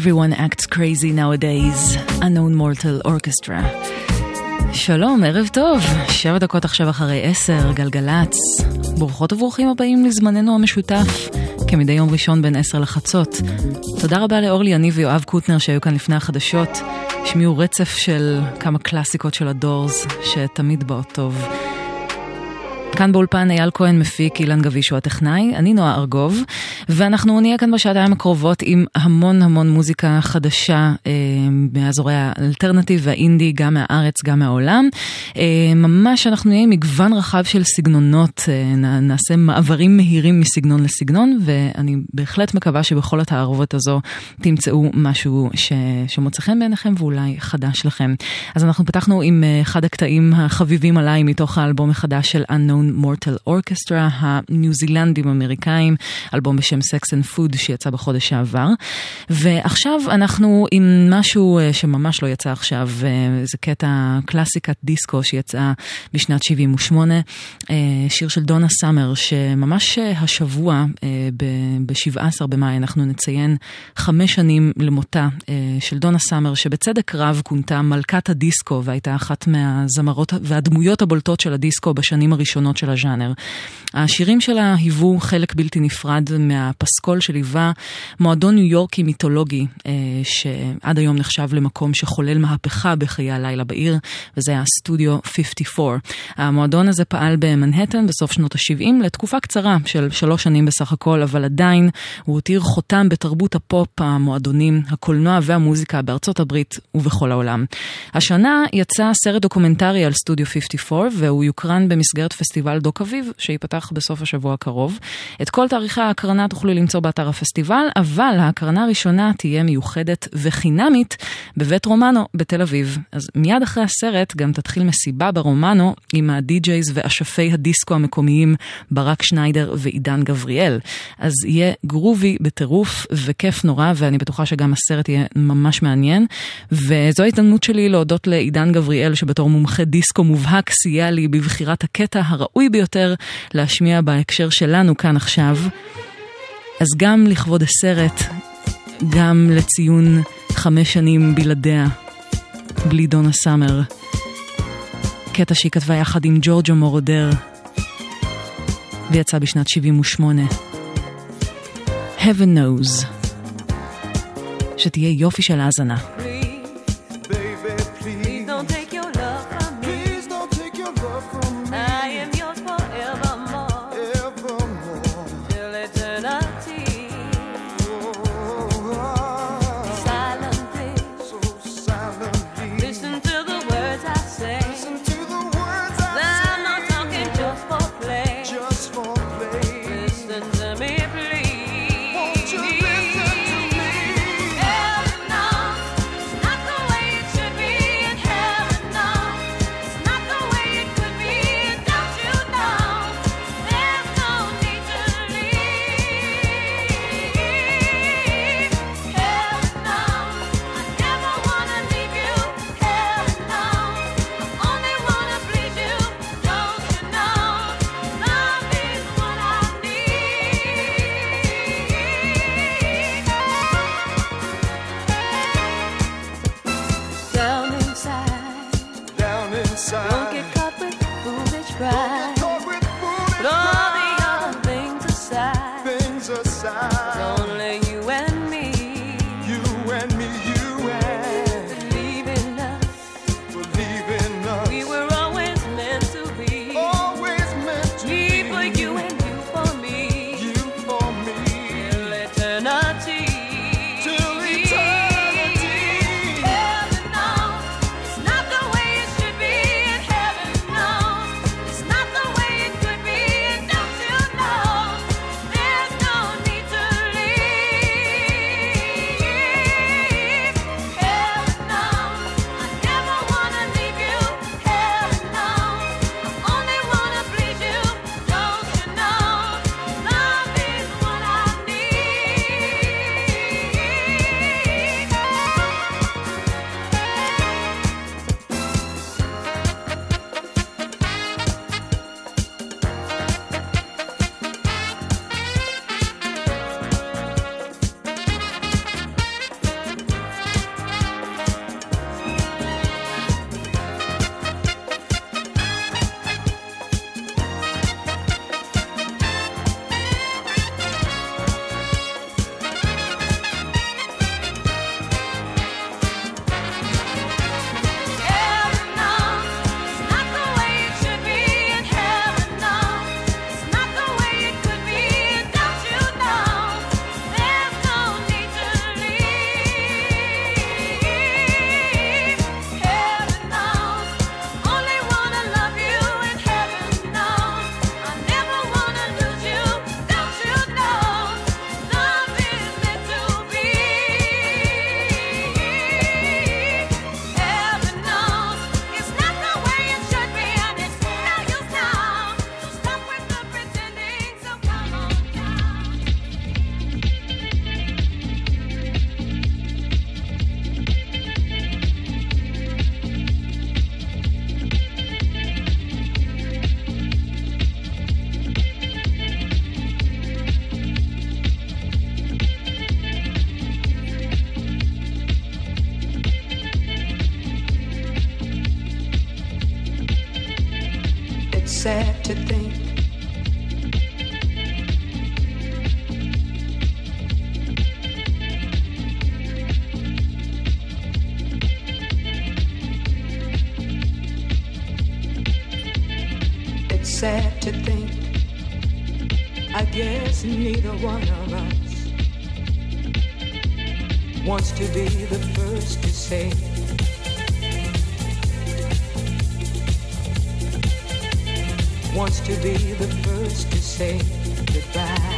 Everyone acts crazy nowadays, unknown mortal orchestra. שלום, ערב טוב, שבע דקות עכשיו אחרי עשר, גלגלצ. ברוכות וברוכים הבאים לזמננו המשותף, כמדי יום ראשון בין עשר לחצות. תודה רבה לאורלי יניב ויואב קוטנר שהיו כאן לפני החדשות. השמיעו רצף של כמה קלאסיקות של הדורס, שתמיד באות טוב. כאן באולפן אייל כהן מפיק, אילן גביש הוא הטכנאי, אני נועה ארגוב, ואנחנו נהיה כאן בשעתיים הקרובות עם המון המון מוזיקה חדשה אה, מאזורי האלטרנטיב והאינדי, גם מהארץ, גם מהעולם. אה, ממש אנחנו נהיה עם מגוון רחב של סגנונות, אה, נעשה מעברים מהירים מסגנון לסגנון, ואני בהחלט מקווה שבכל התערובת הזו תמצאו משהו ש... שמוצא חן בעיניכם ואולי חדש לכם. אז אנחנו פתחנו עם אה, אחד הקטעים החביבים עליי מתוך האלבום החדש של unknown Unknown Mortal Orchestra, הניו זילנדים אמריקאים, אלבום בשם Sex and Food שיצא בחודש שעבר. ועכשיו אנחנו עם משהו אה, שממש לא יצא עכשיו, אה, זה קטע קלאסיקת דיסקו שיצאה בשנת 78, אה, שיר של דונה סאמר, שממש השבוע, ב-17 במאי, אנחנו נציין חמש שנים למותה של דונה סאמר, שבצדק רב כונתה מלכת הדיסקו והייתה אחת מהזמרות והדמויות הבולטות של הדיסקו בשנים הראשונות של הז'אנר. השירים שלה היוו חלק בלתי נפרד מהפסקול שליווה מועדון ניו יורקי מיתולוגי, אה, שעד היום נחשב למקום שחולל מהפכה בחיי הלילה בעיר, וזה היה סטודיו 54. המועדון הזה פעל במנהטן בסוף שנות ה-70 לתקופה קצרה של שלוש שנים בסך הכל, אבל עדיין הוא הותיר חותם בתרבות הפופ, המועדונים, הקולנוע והמוזיקה בארצות הברית ובכל העולם. השנה יצא סרט דוקומנטרי על סטודיו 54, והוא יוקרן במסגרת פסטיבל דוק אביב, שייפתח בסוף השבוע הקרוב. את כל תאריכי ההקרנה תוכלו למצוא באתר הפסטיבל, אבל ההקרנה הראשונה תהיה מיוחדת וחינמית בבית רומנו בתל אביב. אז מיד אחרי הסרט גם תתחיל מסיבה ברומנו עם הדי-ג'ייז ואשפי הדיסקו המקומיים ברק שניידר ועידן גבריאל. אז יהיה גרובי בטירוף וכיף נורא, ואני בטוחה שגם הסרט יהיה ממש מעניין. וזו ההזדמנות שלי להודות לעידן גבריאל, שבתור מומחה דיסקו מובהק סייע לי בבחירת הקטע הראוי ביותר להשמיע בהקשר שלנו כאן עכשיו. אז גם לכבוד הסרט, גם לציון חמש שנים בלעדיה, בלי דונה סאמר. קטע שהיא כתבה יחד עם ג'ורג'ו מורודר, ויצא בשנת 78. Heaven knows. שתהיה יופי של האזנה. Sad to think. I guess neither one of us wants to be the first to say. wants to be the first to say goodbye.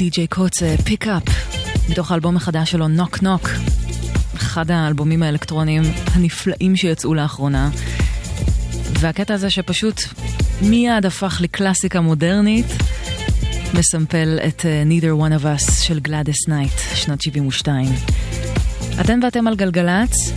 DJ Koze, Pick Up, מתוך האלבום החדש שלו, Knock Knock. אחד האלבומים האלקטרוניים הנפלאים שיצאו לאחרונה. והקטע הזה שפשוט מיד הפך לקלאסיקה מודרנית, מסמפל את אה, Neither One of Us של גלאדס נייט, שנת 72. אתם ואתם על גלגלצ,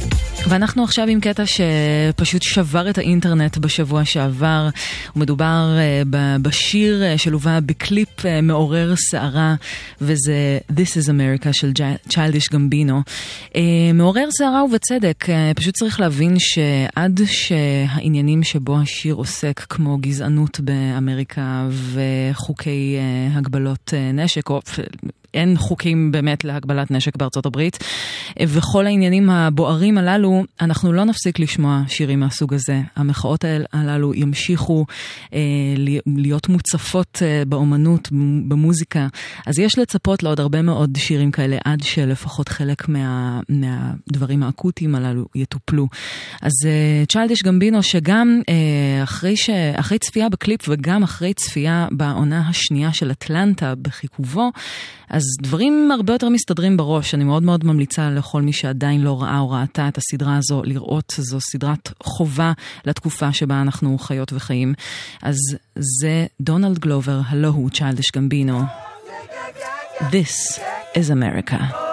ואנחנו עכשיו עם קטע שפשוט שבר את האינטרנט בשבוע שעבר. ומדובר uh, ב- בשיר uh, שלווה בקליפ uh, מעורר סערה, וזה This is America של צ'יילדיש גמבינו. מעורר סערה ובצדק, פשוט צריך להבין שעד שהעניינים שבו השיר עוסק, כמו גזענות באמריקה וחוקי הגבלות נשק, או אין חוקים באמת להגבלת נשק בארצות הברית. וכל העניינים הבוערים הללו, אנחנו לא נפסיק לשמוע שירים מהסוג הזה. המחאות הללו ימשיכו אה, להיות מוצפות אה, באומנות, במוזיקה. אז יש לצפות לעוד הרבה מאוד שירים כאלה, עד שלפחות חלק מה, מהדברים האקוטיים הללו יטופלו. אז אה, צ'יילדיש גמבינו, שגם אה, אחרי, ש, אחרי צפייה בקליפ וגם אחרי צפייה בעונה השנייה של אטלנטה בחיכובו, אז אז דברים הרבה יותר מסתדרים בראש, אני מאוד מאוד ממליצה לכל מי שעדיין לא ראה או ראתה את הסדרה הזו לראות, זו סדרת חובה לתקופה שבה אנחנו חיות וחיים. אז זה דונלד גלובר, הלו הוא צ'יילדש גמבינו. This is America.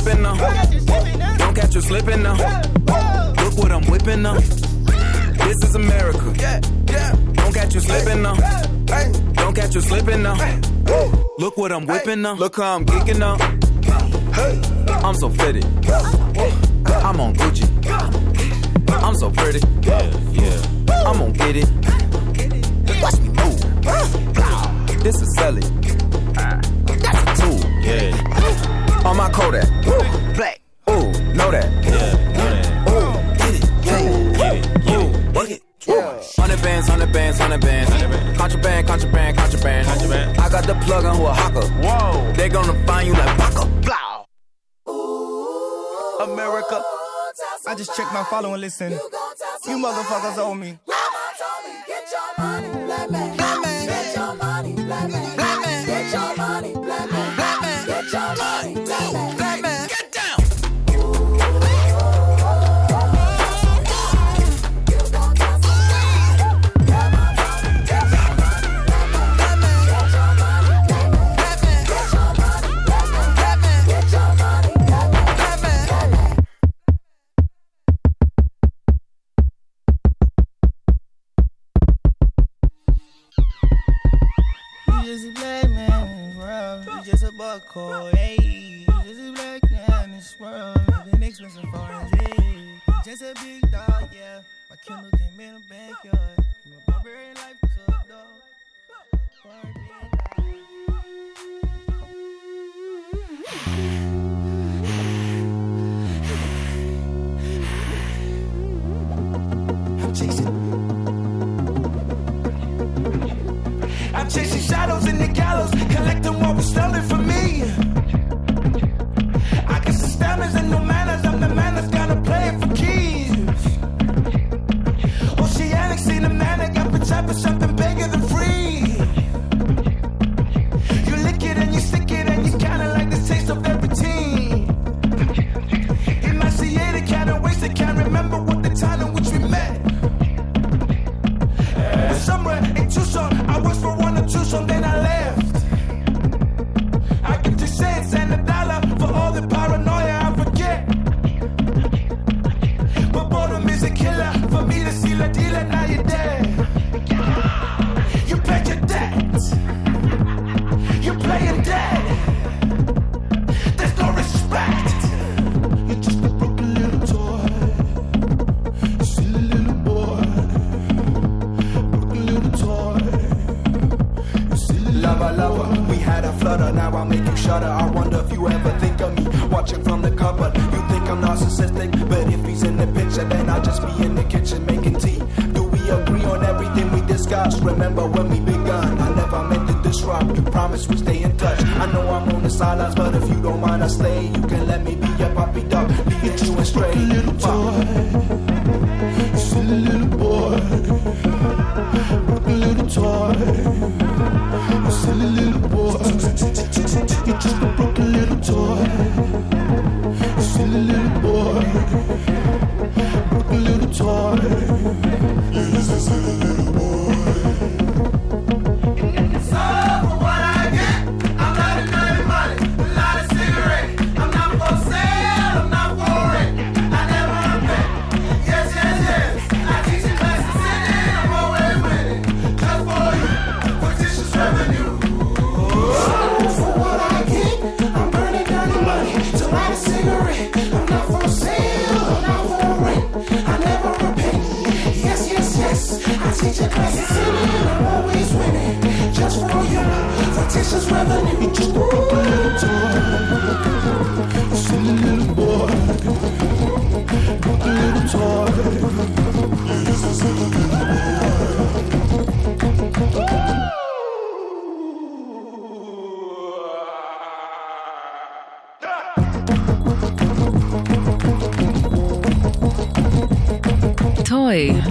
Slipping now. Don't catch you slipping now. Look what I'm whipping now. This is America. Don't catch you slipping now. Don't catch you slipping now. Look what I'm whipping now. Look how I'm geeking now. I'm so fitted. I'm on Gucci. I'm so pretty. Yeah, yeah. I'm gonna get it. Watch me move. This is selling. That's a tool. Yeah. On my Kodak. Black. Ooh, know that. Yeah, know that. Ooh, get it, get it, get it, Ooh, work it. Yeah. Hundred bands, hundred bands, hundred bands. Contraband, contraband, contraband, contraband. I got the plug on who a hawker. Whoa, they gonna find you like Baka. Blow. America. I just checked my follow and listen. You motherfuckers owe me. Mama told me, get your money, hey. Just a black in this world, expensive foreign. Just a big dog, yeah. My Kindle the gallows, collecting what was stolen from me. I guess the stamina and no manners, I'm the man that's gonna play it for keys. Oceanic, seen a man that got the for something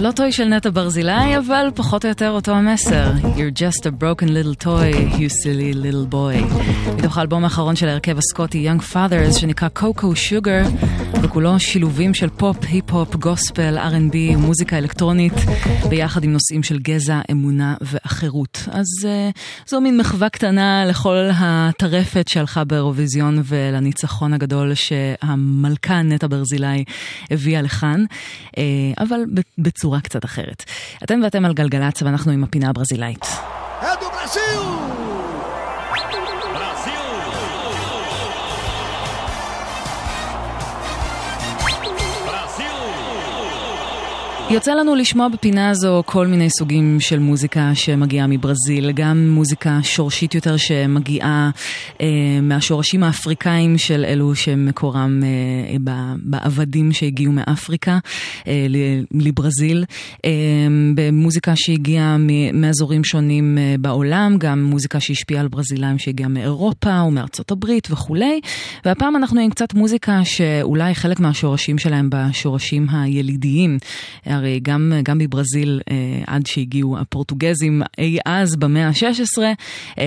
לא Toy של נטע ברזילי, אבל פחות או יותר אותו המסר. You're just a broken little toy, you silly little boy. מתוך האלבום האחרון של ההרכב הסקוטי Young Fathers, שנקרא Cocoa Sugar, וכולו שילובים של פופ, היפ-הופ, גוספל, R&B, מוזיקה אלקטרונית, ביחד עם נושאים של גזע, אמונה ואחרות. אז אה, זו מין מחווה קטנה לכל הטרפת שהלכה באירוויזיון ולניצחון הגדול שהמלכה נטע ברזילי הביאה לכאן. Uh, אבל בצורה קצת אחרת. אתם ואתם על גלגלצ ואנחנו עם הפינה הברזילאית. יוצא לנו לשמוע בפינה הזו כל מיני סוגים של מוזיקה שמגיעה מברזיל, גם מוזיקה שורשית יותר שמגיעה אה, מהשורשים האפריקאים של אלו שמקורם אה, בעבדים שהגיעו מאפריקה אה, לברזיל, אה, במוזיקה שהגיעה מאזורים שונים אה, בעולם, גם מוזיקה שהשפיעה על ברזילאים שהגיעה מאירופה ומארצות הברית וכולי, והפעם אנחנו עם קצת מוזיקה שאולי חלק מהשורשים שלהם בשורשים הילידיים. הרי גם, גם בברזיל, אה, עד שהגיעו הפורטוגזים אי אז במאה ה-16, אה,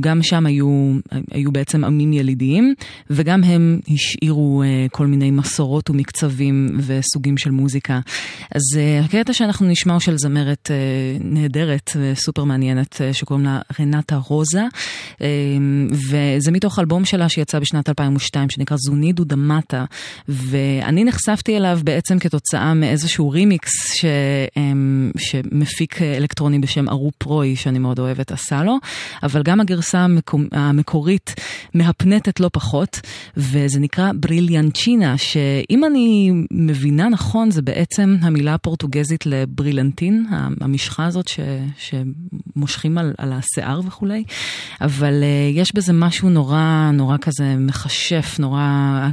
גם שם היו, היו בעצם עמים ילידיים, וגם הם השאירו אה, כל מיני מסורות ומקצבים וסוגים של מוזיקה. אז אה, הקטע שאנחנו נשמע הוא של זמרת אה, נהדרת, אה, סופר מעניינת, אה, שקוראים לה רנטה רוזה, אה, וזה מתוך אלבום שלה שיצא בשנת 2002, שנקרא זונידו דמטה, ואני נחשפתי אליו בעצם כתוצאה מאיזשהו רימיקס. ש, שמפיק אלקטרוני בשם ארופ רוי, שאני מאוד אוהבת, עשה לו, אבל גם הגרסה המקורית מהפנטת לא פחות, וזה נקרא בריליאנצ'ינה, שאם אני מבינה נכון, זה בעצם המילה הפורטוגזית לברילנטין, המשחה הזאת ש, שמושכים על, על השיער וכולי, אבל יש בזה משהו נורא, נורא כזה מכשף, נורא,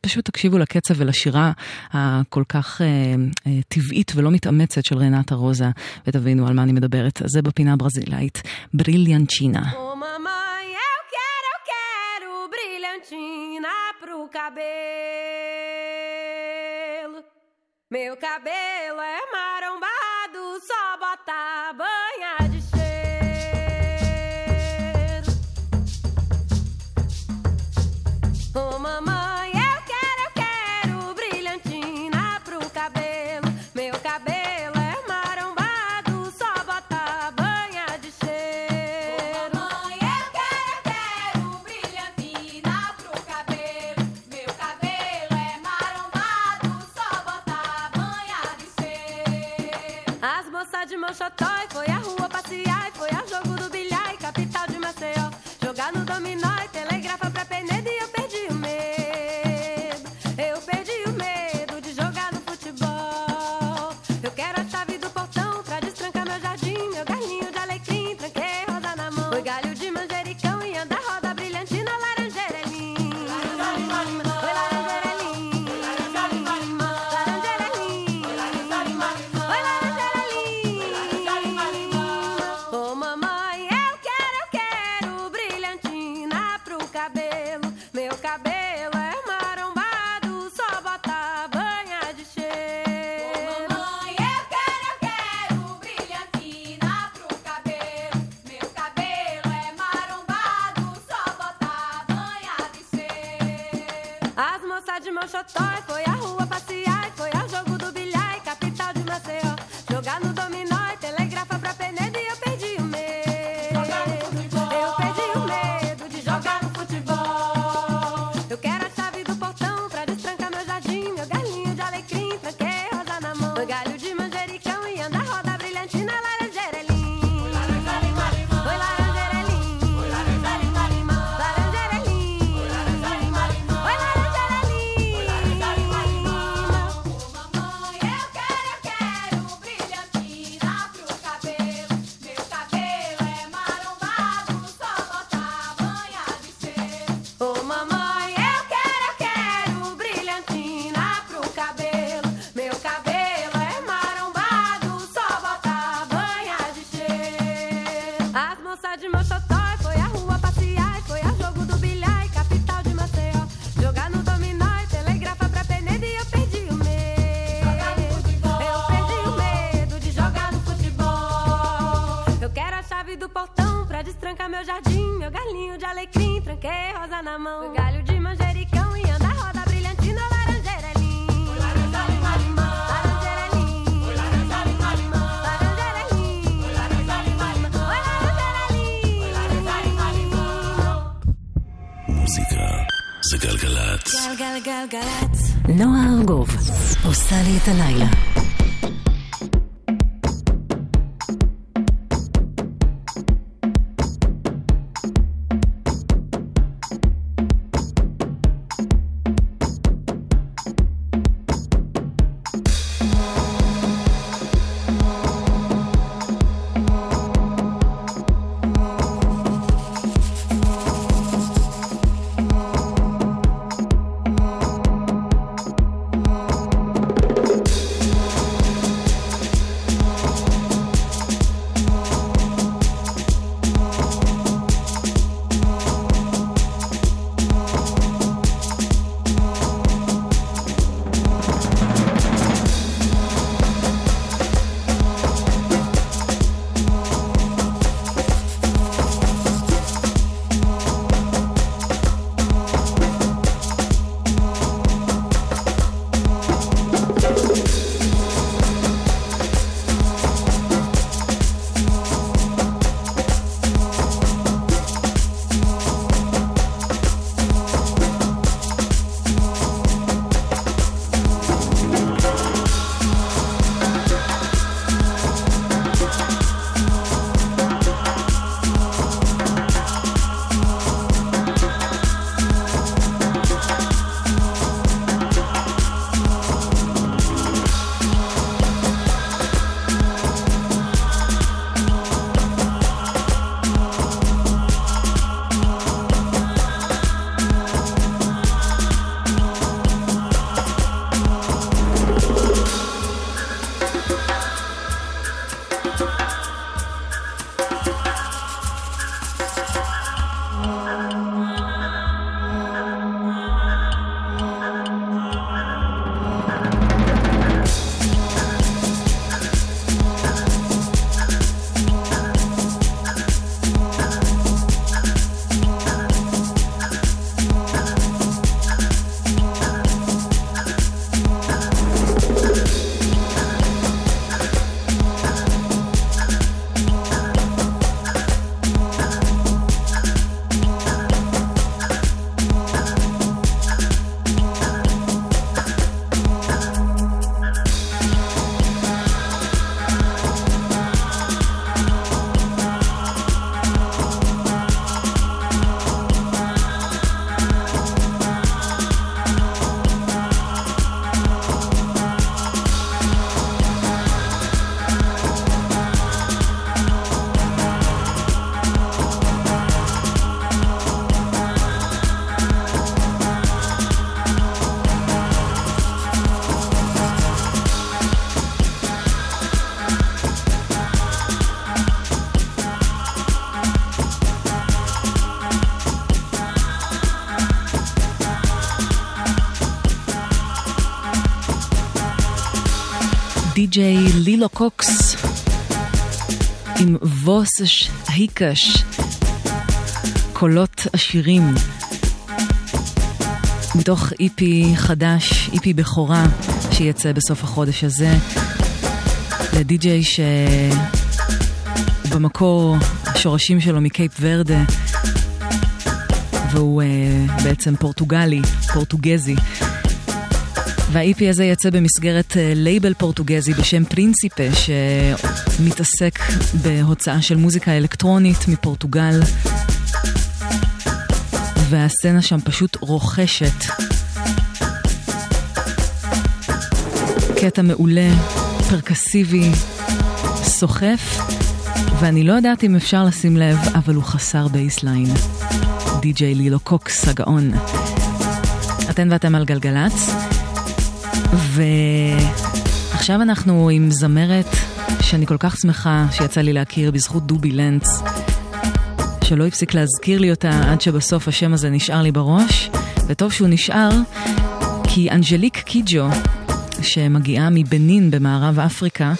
פשוט תקשיבו לקצב ולשירה הכל כך טבעית ולא מתאמצת של רנטה רוזה, ותבינו על מה אני מדברת. זה בפינה הברזילאית, בריליאנצ'ינה. Meu cabelo é הלילה. לילו קוקס עם ווס היקש, קולות עשירים. מתוך איפי חדש, איפי בכורה, שיצא בסוף החודש הזה, לדי-ג'יי שבמקור השורשים שלו מקייפ ורדה, והוא uh, בעצם פורטוגלי, פורטוגזי. וה-EP הזה יצא במסגרת לייבל אה, פורטוגזי בשם Príncipe, שמתעסק בהוצאה של מוזיקה אלקטרונית מפורטוגל. והסצנה שם פשוט רוחשת. קטע מעולה, פרקוסיבי, סוחף, ואני לא יודעת אם אפשר לשים לב, אבל הוא חסר bassline. די.ג'יי לילו קוקס הגאון. אתן ואתם על גלגלצ. ועכשיו אנחנו עם זמרת שאני כל כך שמחה שיצא לי להכיר בזכות דובי לנץ, שלא הפסיק להזכיר לי אותה עד שבסוף השם הזה נשאר לי בראש, וטוב שהוא נשאר, כי אנג'ליק קיג'ו, שמגיעה מבנין במערב אפריקה,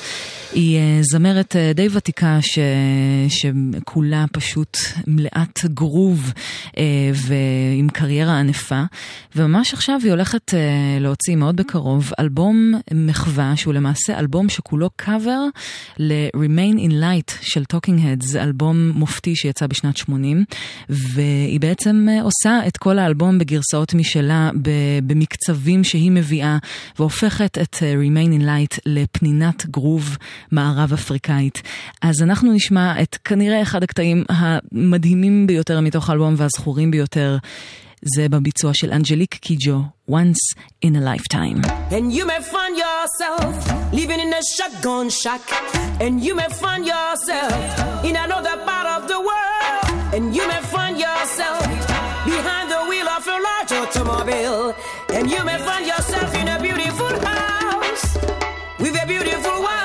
היא אה, זמרת אה, די ותיקה ש... שכולה פשוט מלאת גרוב אה, ועם קריירה ענפה, וממש עכשיו היא הולכת להוציא מאוד בקרוב אלבום מחווה שהוא למעשה אלבום שכולו קאבר ל-Remain in Light של Talking Heads, אלבום מופתי שיצא בשנת 80, והיא בעצם עושה את כל האלבום בגרסאות משלה, במקצבים שהיא מביאה, והופכת את Remain in Light לפנינת גרוב. מערב אפריקאית. אז אנחנו נשמע את כנראה אחד הקטעים המדהימים ביותר מתוך האלבום והזכורים ביותר. זה בביצוע של אנג'ליק קיג'ו, Once in a Lifetime. And you may find yourself living in a shotgun shack. And you may find yourself in another part of the world. And you may find yourself behind the wheel of a large automobile. And you may find yourself in a beautiful house with a beautiful wife.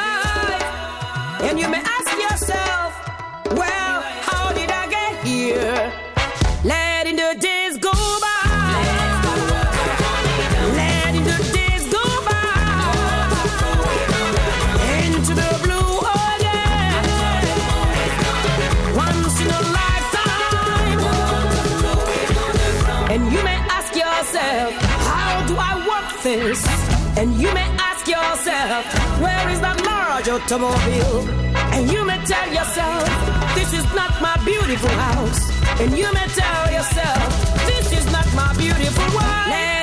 And you may ask yourself, where is that large automobile? And you may tell yourself, this is not my beautiful house. And you may tell yourself, this is not my beautiful world.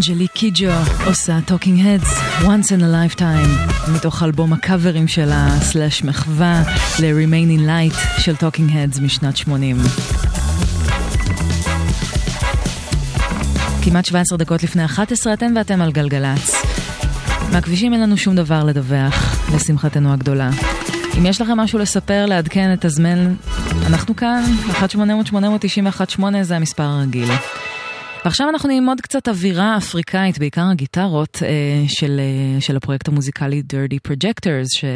אנג'ליק קידג'ו עושה Talking Heads Once in a lifetime מתוך אלבום הקאברים שלה סלאש מחווה ל-Remain in Light של Talking Heads משנת 80. כמעט 17 דקות לפני 11 אתם ואתם על גלגלצ. מהכבישים אין לנו שום דבר לדווח, לשמחתנו הגדולה. אם יש לכם משהו לספר, לעדכן את הזמן, אנחנו כאן, 1-800-891-8 זה המספר הרגיל. ועכשיו אנחנו נלמוד קצת אווירה אפריקאית, בעיקר הגיטרות אה, של, אה, של הפרויקט המוזיקלי Dirty Projectors,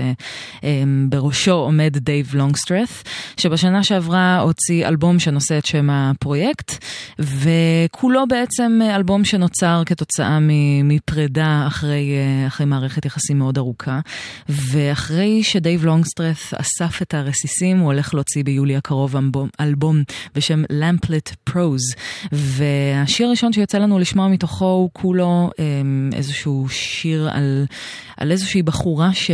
שבראשו אה, עומד דייב לונגסטרת', שבשנה שעברה הוציא אלבום שנושא את שם הפרויקט, וכולו בעצם אלבום שנוצר כתוצאה מפרידה אחרי, אחרי מערכת יחסים מאוד ארוכה. ואחרי שדייב לונגסטרת' אסף את הרסיסים, הוא הולך להוציא ביולי הקרוב אלבום, אלבום בשם Lamp Lit Prose. וה השיר הראשון שיוצא לנו לשמוע מתוכו הוא כולו אמ, איזשהו שיר על, על איזושהי בחורה ש,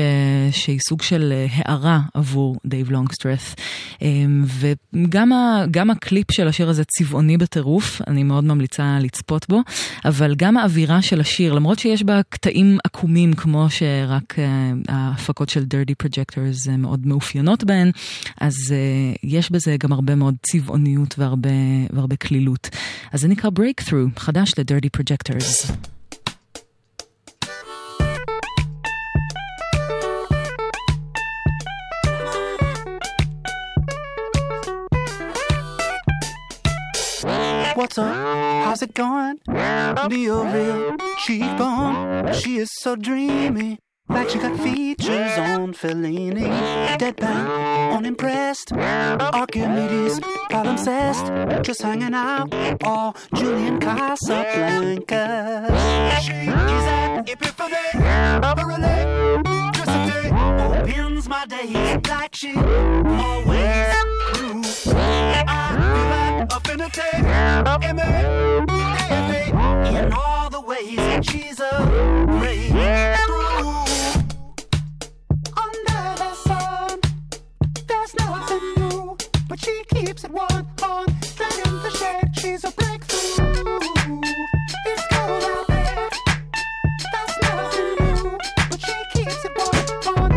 שהיא סוג של אה, הארה עבור דייב לונגסטרת'. אמ, וגם ה, הקליפ של השיר הזה צבעוני בטירוף, אני מאוד ממליצה לצפות בו, אבל גם האווירה של השיר, למרות שיש בה קטעים עקומים כמו שרק אה, ההפקות של Dirty Projectors מאוד מאופיינות בהן, אז יש בזה גם הרבה מאוד צבעוניות והרבה קלילות. אז זה נקרא Break. Breakthrough, חדש ל-Dirty Projectors. What's up? How's it going? Neo real cheekbone. She is so dreamy. Like she got features on Fellini, deadpan, unimpressed. Archimedes, palimpsest, just hanging out. Or Julian Casablanca. She is an epiphany, just a electricity. Opens my days like she always knew. I feel like affinity, immediately in all the ways she's a breakthrough. She keeps it one on. Dragging the shade, she's a breakthrough. It's cold out there, that's. But she keeps it one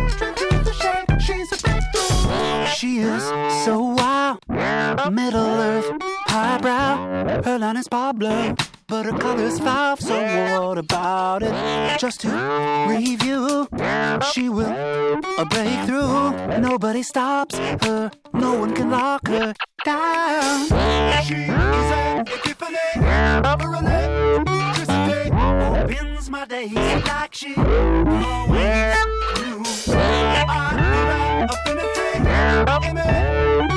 the she's a breakthrough. She is so wild, Middle Earth, highbrow. Her line is Pablo but her color's five, so what about it? Just to review, she will a breakthrough. Nobody stops her, no one can lock her down. She is an epiphany, a electricity, opens my days like she always knew. I affinity, image,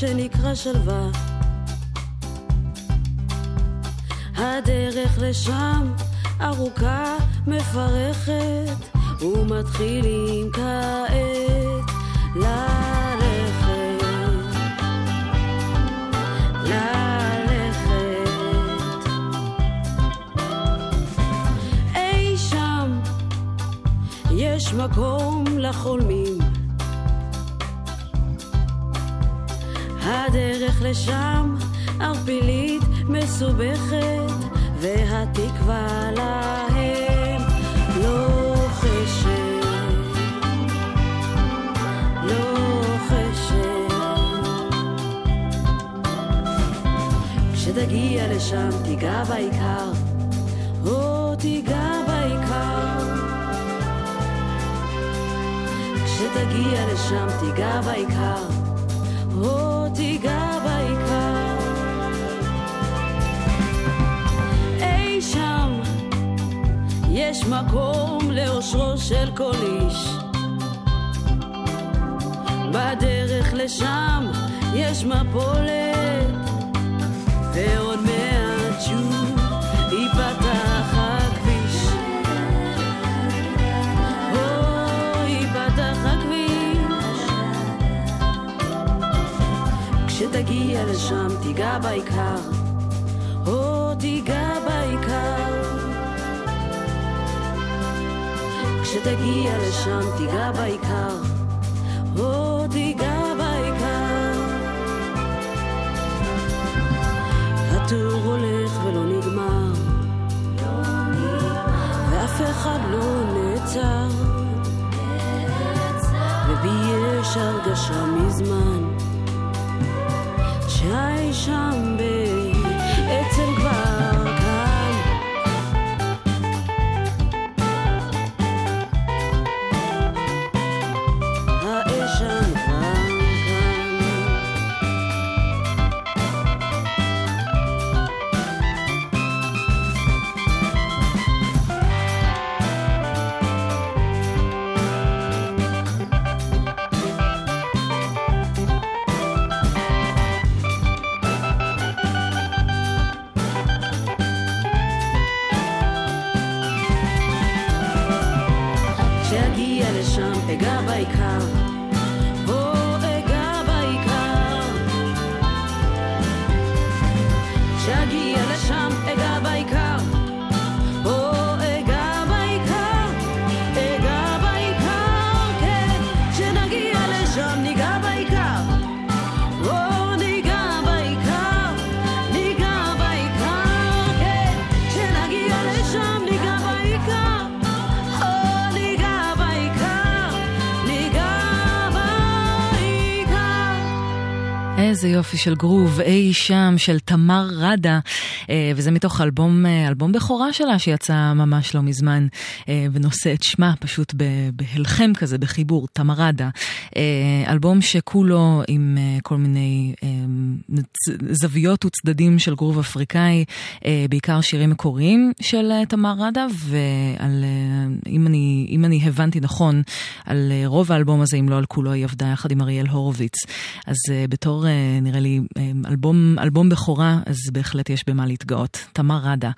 שנקרא שלווה. הדרך לשם ארוכה, מפרכת, ומתחילים כשתגיע לשם תיגע בעיקר, או תיגע בעיקר. כשתגיע לשם תיגע בעיקר, או תיגע בעיקר. הטור הולך ולא נגמר, ואף אחד לא נעצר. ובי יש הרגשה מזמן, שהאי שם בעצם יופי של גרוב, אי שם, של תמר ראדה, אה, וזה מתוך אלבום, אה, אלבום בכורה שלה שיצא ממש לא מזמן, אה, ונושא את שמה פשוט בהלחם כזה, בחיבור, תמר ראדה. אה, אלבום שכולו עם כל מיני זוויות וצדדים של גרוב אפריקאי, בעיקר שירים מקוריים של תמר ראדה, ועל, אם אני, אם אני הבנתי נכון, על רוב האלבום הזה, אם לא על כולו, היא עבדה יחד עם אריאל הורוביץ. אז בתור, אה, נראה לי, אה, אלבום, אלבום בכורה, אז בהחלט יש במה להתגאות. תמר ראדה.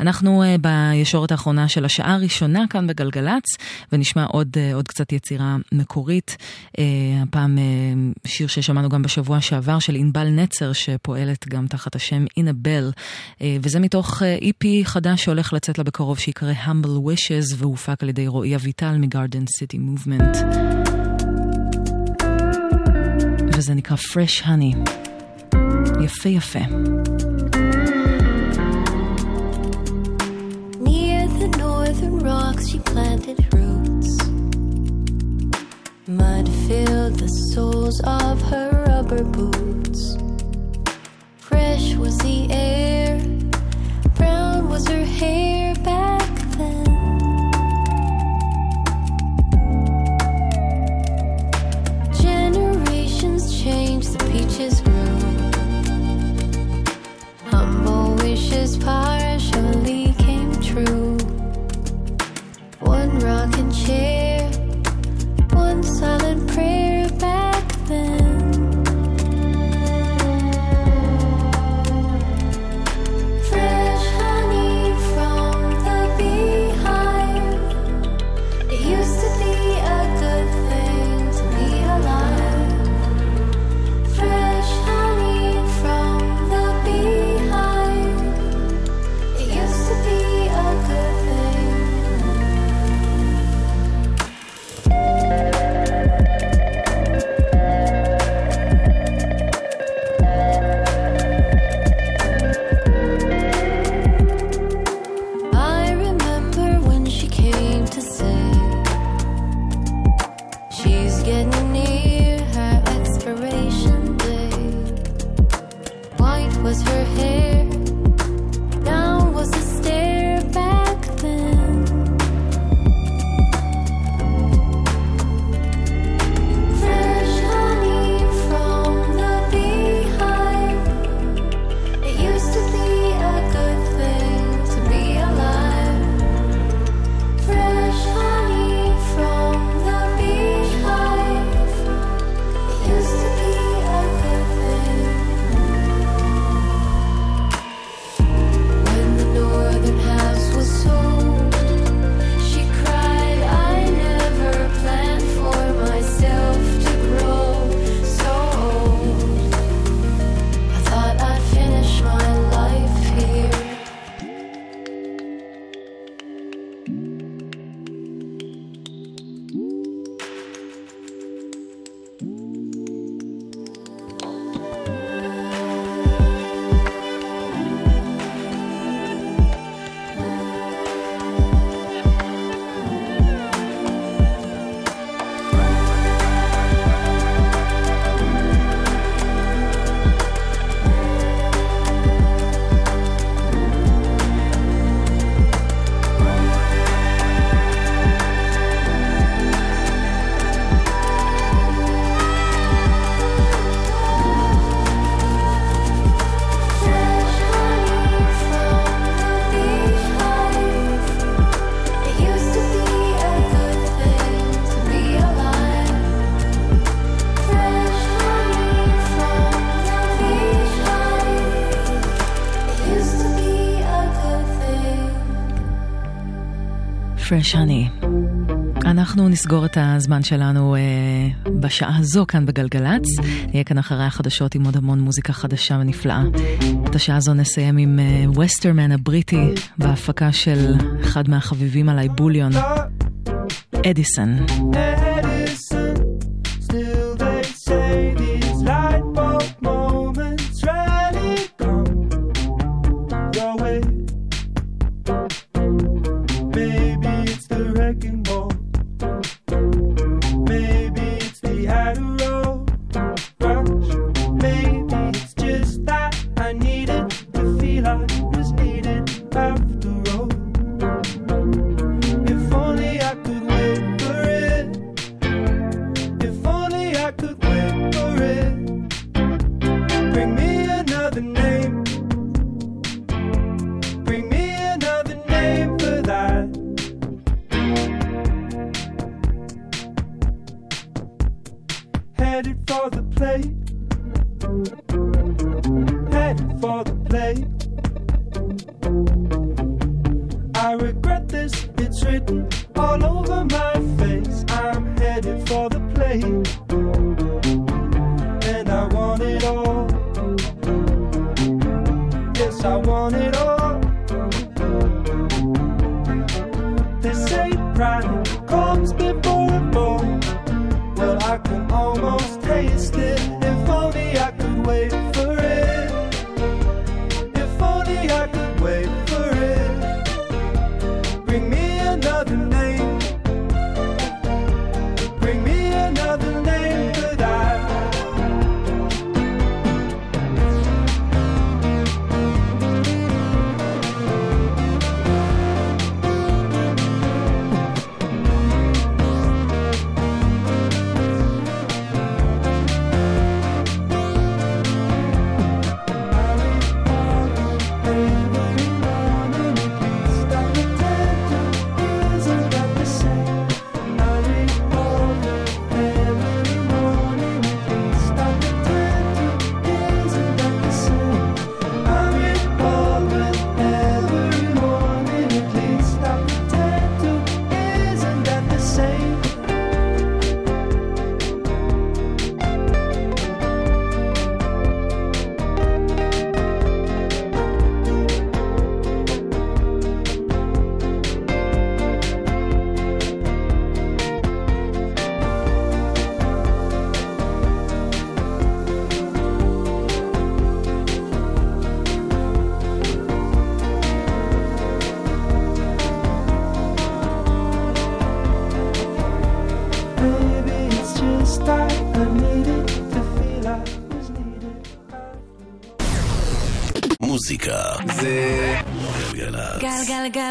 אנחנו אה, בישורת האחרונה של השעה הראשונה כאן בגלגלצ, ונשמע עוד, אה, עוד קצת יצירה מקורית. אה, הפעם שיר ששמענו גם בשבוע שעבר של ענבל נצר, שפועלת גם תחת השם אינבל, וזה מתוך אה, EP חדש שהולך לצאת לה בקרוב, שיקרא Humble Wishes, והופק על ידי רועי אביטל מגארדן סיטי מובמנט. וזה נקרא Fresh Honey. יפה יפה. Near the northern rocks, she planted roots. Mud filled the soles of her rubber boots. Fresh was the air, brown was her hair back then. Generations changed, the peaches grew. This part. Fresh Honey. אנחנו נסגור את הזמן שלנו אה, בשעה הזו כאן בגלגלצ. נהיה כאן אחרי החדשות עם עוד המון מוזיקה חדשה ונפלאה. את השעה הזו נסיים עם וסטרמן אה, הבריטי בהפקה של אחד מהחביבים עליי, בוליון, אדיסון. Yeah.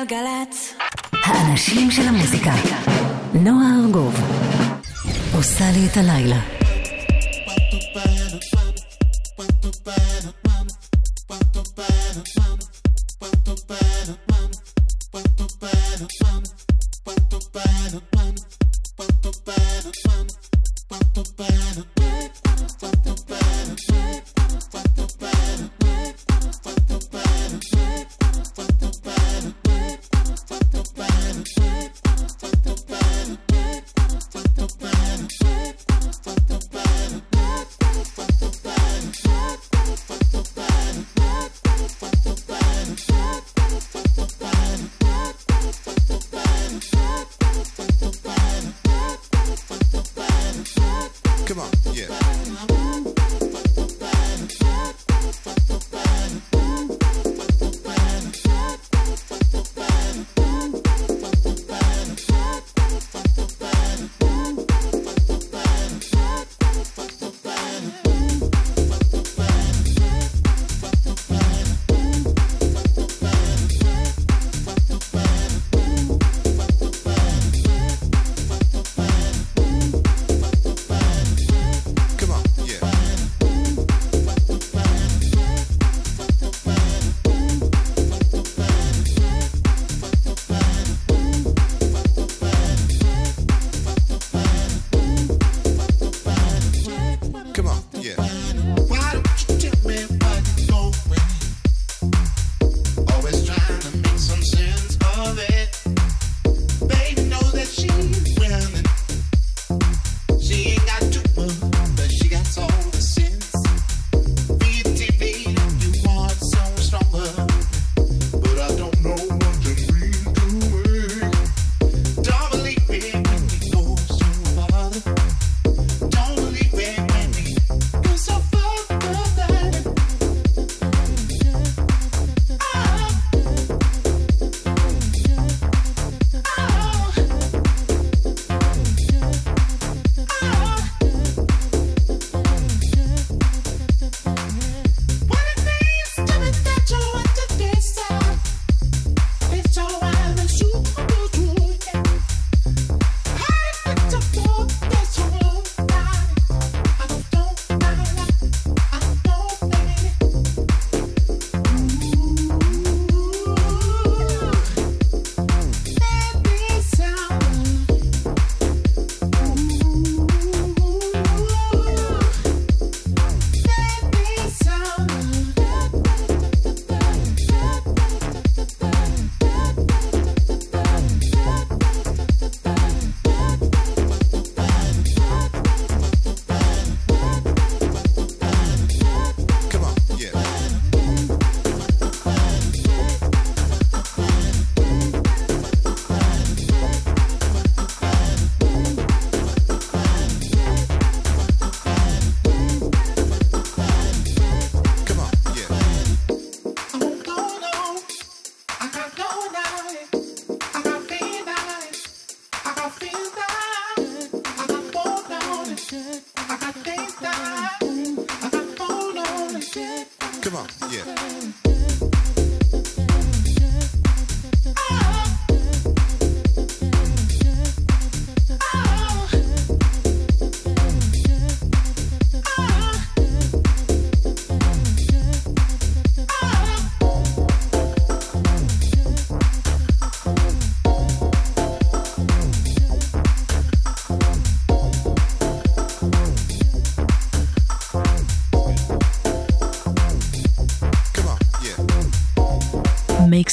גלגלגלגלצ. האנשים של המוזיקה. נועה ארגוב. עושה לי את הלילה.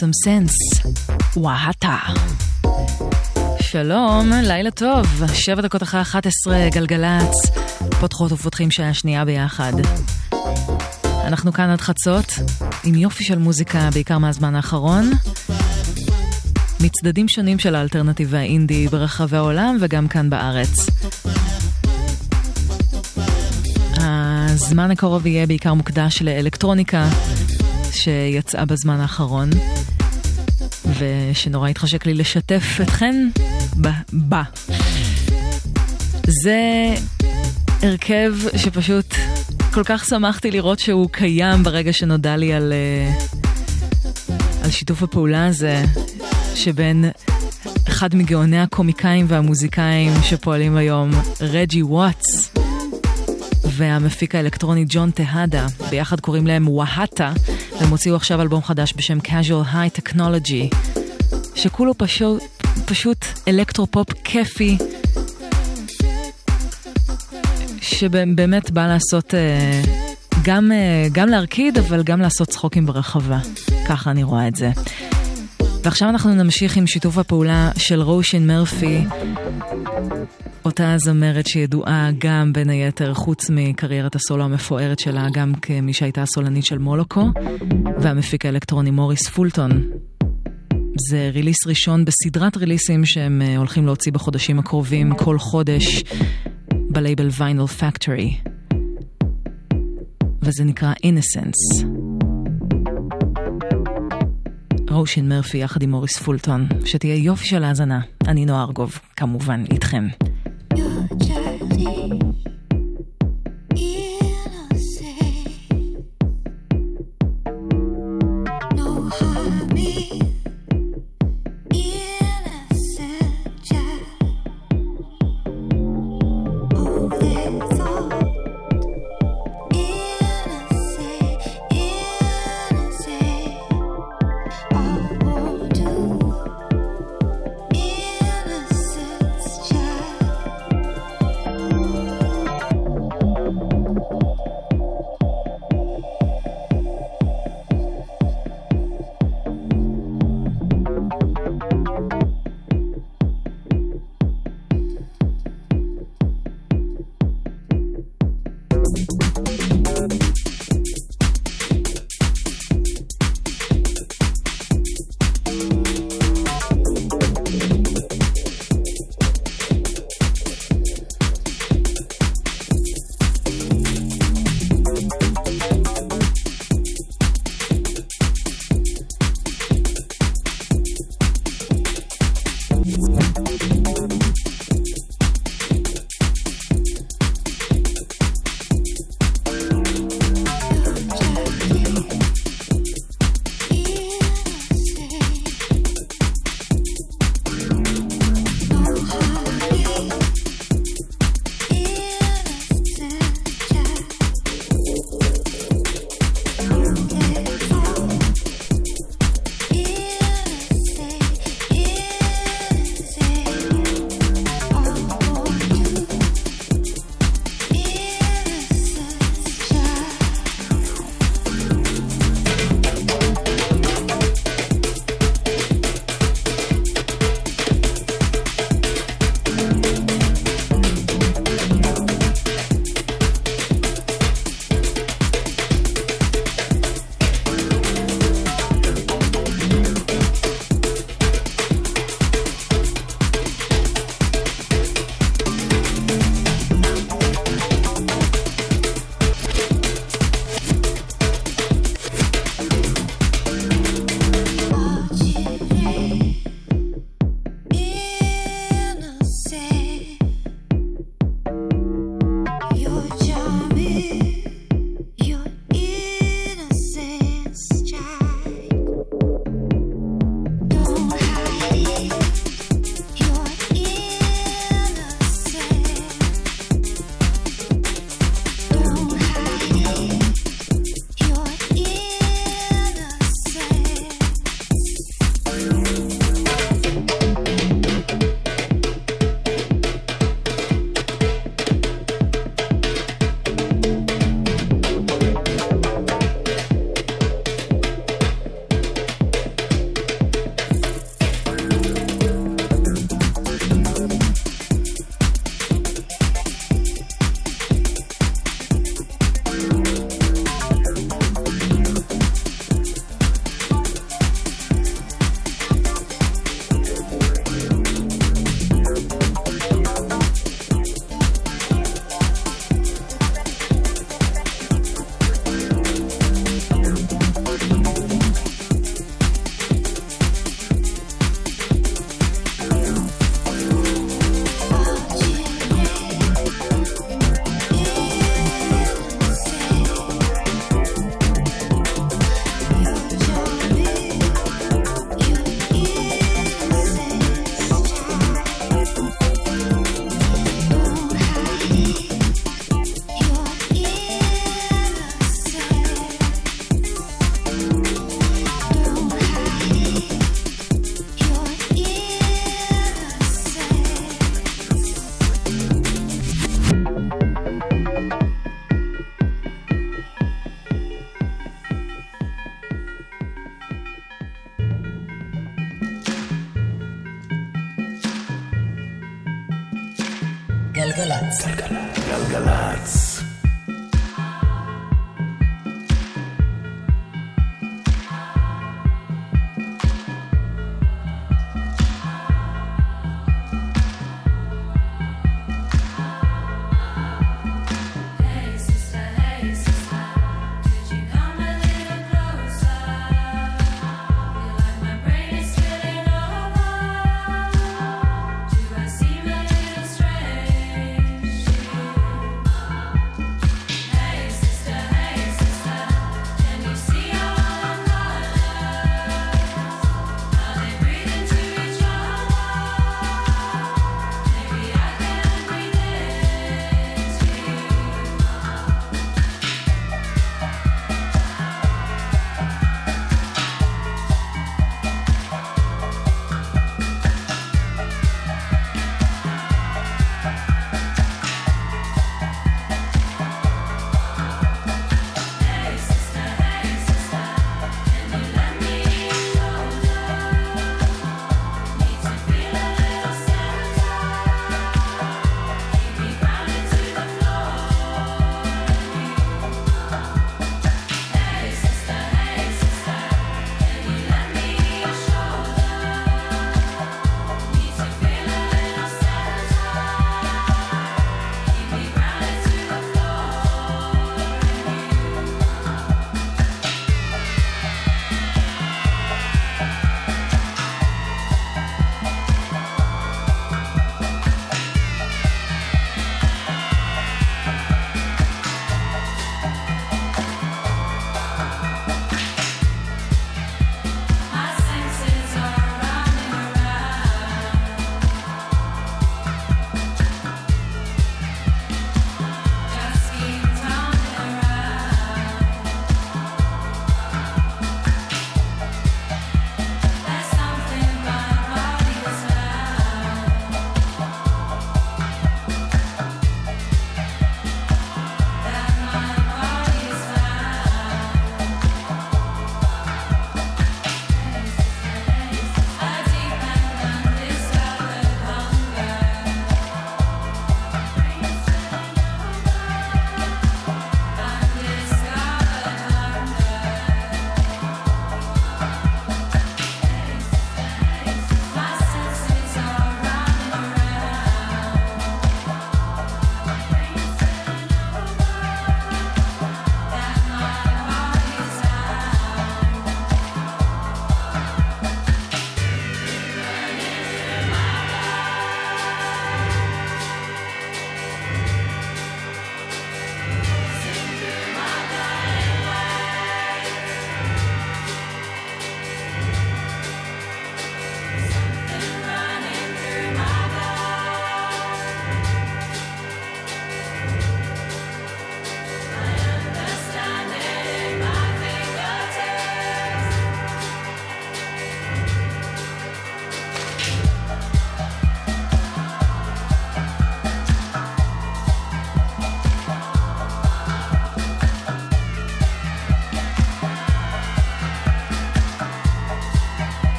Some sense. וואטה. שלום, לילה טוב, שבע דקות אחרי 11, גלגלצ, פותחות ופותחים שעה שנייה ביחד. אנחנו כאן עד חצות, עם יופי של מוזיקה, בעיקר מהזמן האחרון. מצדדים שונים של האלטרנטיב והאינדי ברחבי העולם וגם כאן בארץ. הזמן הקרוב יהיה בעיקר מוקדש לאלקטרוניקה שיצאה בזמן האחרון, ושנורא התחשק לי לשתף אתכן בה. זה הרכב שפשוט כל כך שמחתי לראות שהוא קיים ברגע שנודע לי על, אה, על שיתוף הפעולה הזה שבין אחד מגאוני הקומיקאים והמוזיקאים שפועלים היום, רג'י וואטס, והמפיק האלקטרוני ג'ון טהאדה, ביחד קוראים להם וואהטה, והם הוציאו עכשיו אלבום חדש בשם casual high technology, שכולו פשוט, פשוט אלקטרופופ כיפי, שבאמת בא לעשות, אה, גם, אה, גם להרקיד, אבל גם לעשות צחוקים ברחבה. ככה אני רואה את זה. ועכשיו אנחנו נמשיך עם שיתוף הפעולה של רושין מרפי, אותה זמרת שידועה גם בין היתר, חוץ מקריירת הסולו המפוארת שלה, גם כמי שהייתה הסולנית של מולוקו, והמפיק האלקטרוני מוריס פולטון. זה ריליס ראשון בסדרת ריליסים שהם אה, הולכים להוציא בחודשים הקרובים, כל חודש, בלייבל ויינל פקטורי. וזה נקרא Innocence. רושין מרפי יחד עם מוריס פולטון, שתהיה יופי של האזנה. אני נועה ארגוב, כמובן, איתכם. Innocence,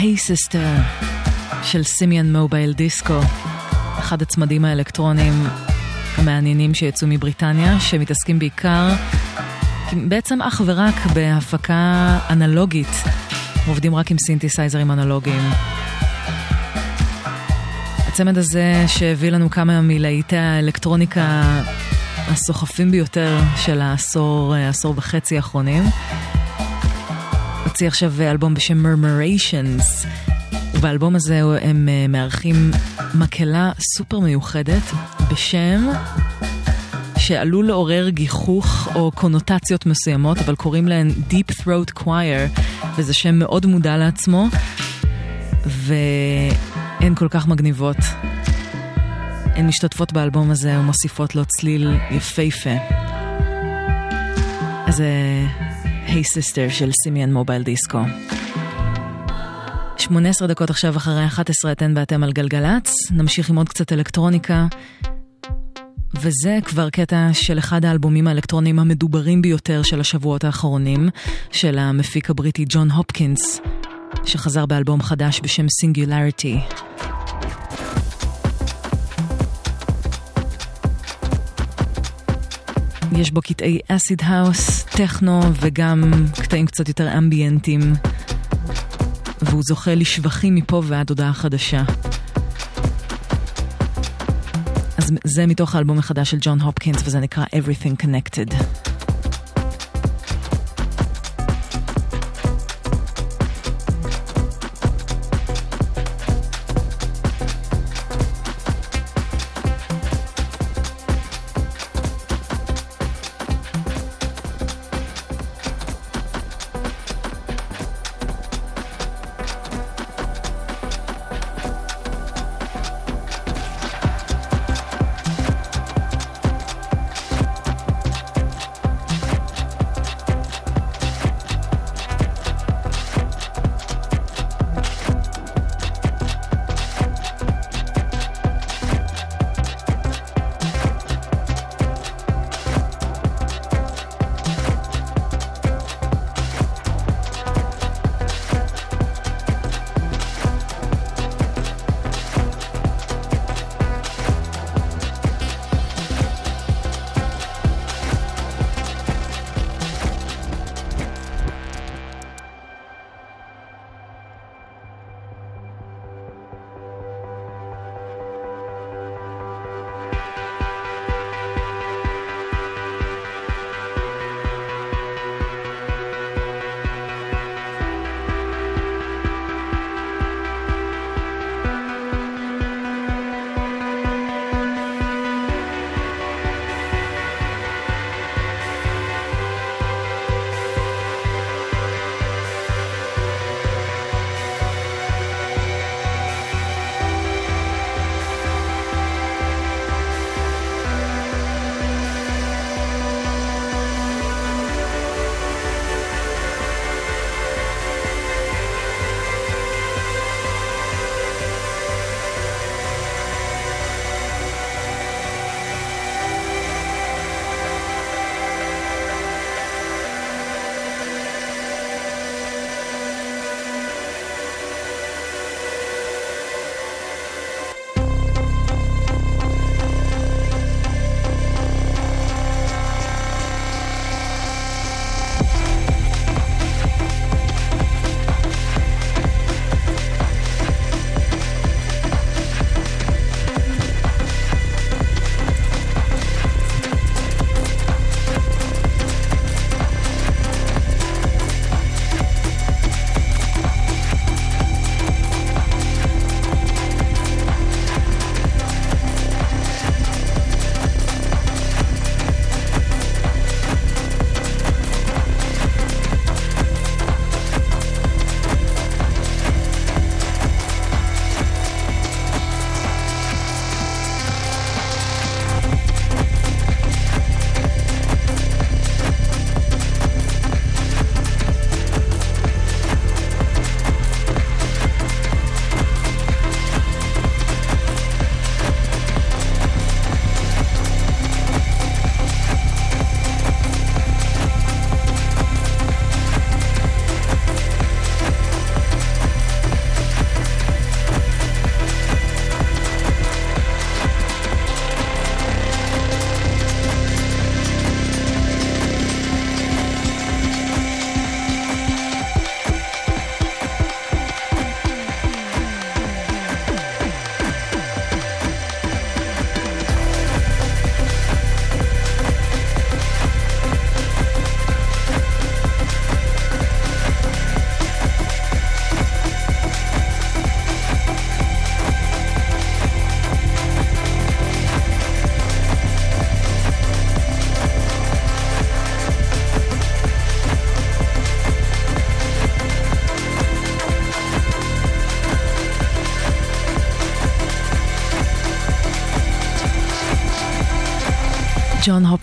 Hey Sister של Simian Mobile Disco, אחד הצמדים האלקטרונים המעניינים שיצאו מבריטניה, שמתעסקים בעיקר, בעצם אך ורק בהפקה אנלוגית, עובדים רק עם סינתסייזרים אנלוגיים. הצמד הזה שהביא לנו כמה מלהיטי האלקטרוניקה הסוחפים ביותר של העשור, העשור וחצי האחרונים. הוציא עכשיו אלבום בשם Murmurations, ובאלבום הזה הם אה, מארחים מקהלה סופר מיוחדת בשם שעלול לעורר גיחוך או קונוטציות מסוימות, אבל קוראים להן Deep Throat Choir. וזה שם מאוד מודע לעצמו, והן כל כך מגניבות. הן משתתפות באלבום הזה ומוסיפות לו צליל יפהפה. אז Hey Sister של Simian Mobile Disco. 18 דקות עכשיו אחרי 11 אתן ואתם על גלגלצ, נמשיך עם עוד קצת אלקטרוניקה. וזה כבר קטע של אחד האלבומים האלקטרוניים המדוברים ביותר של השבועות האחרונים, של המפיק הבריטי ג'ון הופקינס, שחזר באלבום חדש בשם Singularity. יש בו קטעי אסיד האוס, טכנו וגם קטעים קצת יותר אמביאנטים, והוא זוכה לשבחים מפה ועד הודעה חדשה. אז זה מתוך האלבום החדש של ג'ון הופקינס וזה נקרא Everything Connected.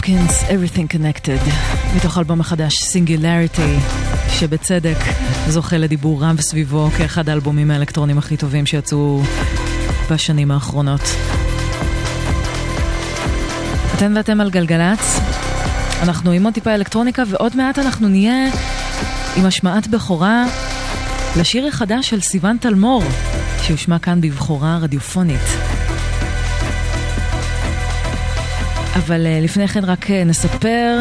ג'ון הופקינס, Everything Connected, מתוך אלבום החדש Singularity, שבצדק זוכה לדיבור רב סביבו כאחד האלבומים האלקטרונים הכי טובים שיצאו בשנים האחרונות. אתם ואתם על גלגלצ, אנחנו עם עוד טיפה אלקטרוניקה ועוד מעט אנחנו נהיה עם השמעת בכורה לשיר החדש של סיון תלמור, שיושמע כאן בבכורה רדיופונית. אבל אה, לפני כן רק אה, נספר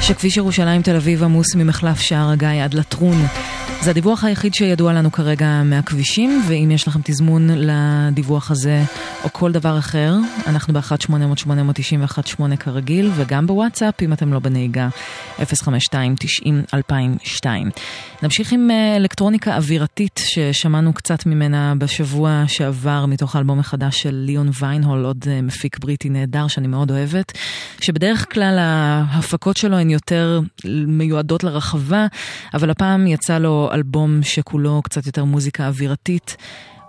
שכביש ירושלים תל אביב עמוס ממחלף שער הגיא עד לטרון. זה הדיווח היחיד שידוע לנו כרגע מהכבישים, ואם יש לכם תזמון לדיווח הזה או כל דבר אחר, אנחנו ב-1-800-891-8 כרגיל, וגם בוואטסאפ אם אתם לא בנהיגה, 052-90-2002. נמשיך עם אה, אלקטרוניקה אווירתית ששמענו קצת ממנה בשבוע שעבר מתוך האלבום החדש של ליאון ויינהול, עוד אה, מפיק בריטי נהדר שאני מאוד אוהבת, שבדרך כלל ההפקות שלו הן יותר מיועדות לרחבה, אבל הפעם יצא לו אלבום שכולו קצת יותר מוזיקה אווירתית,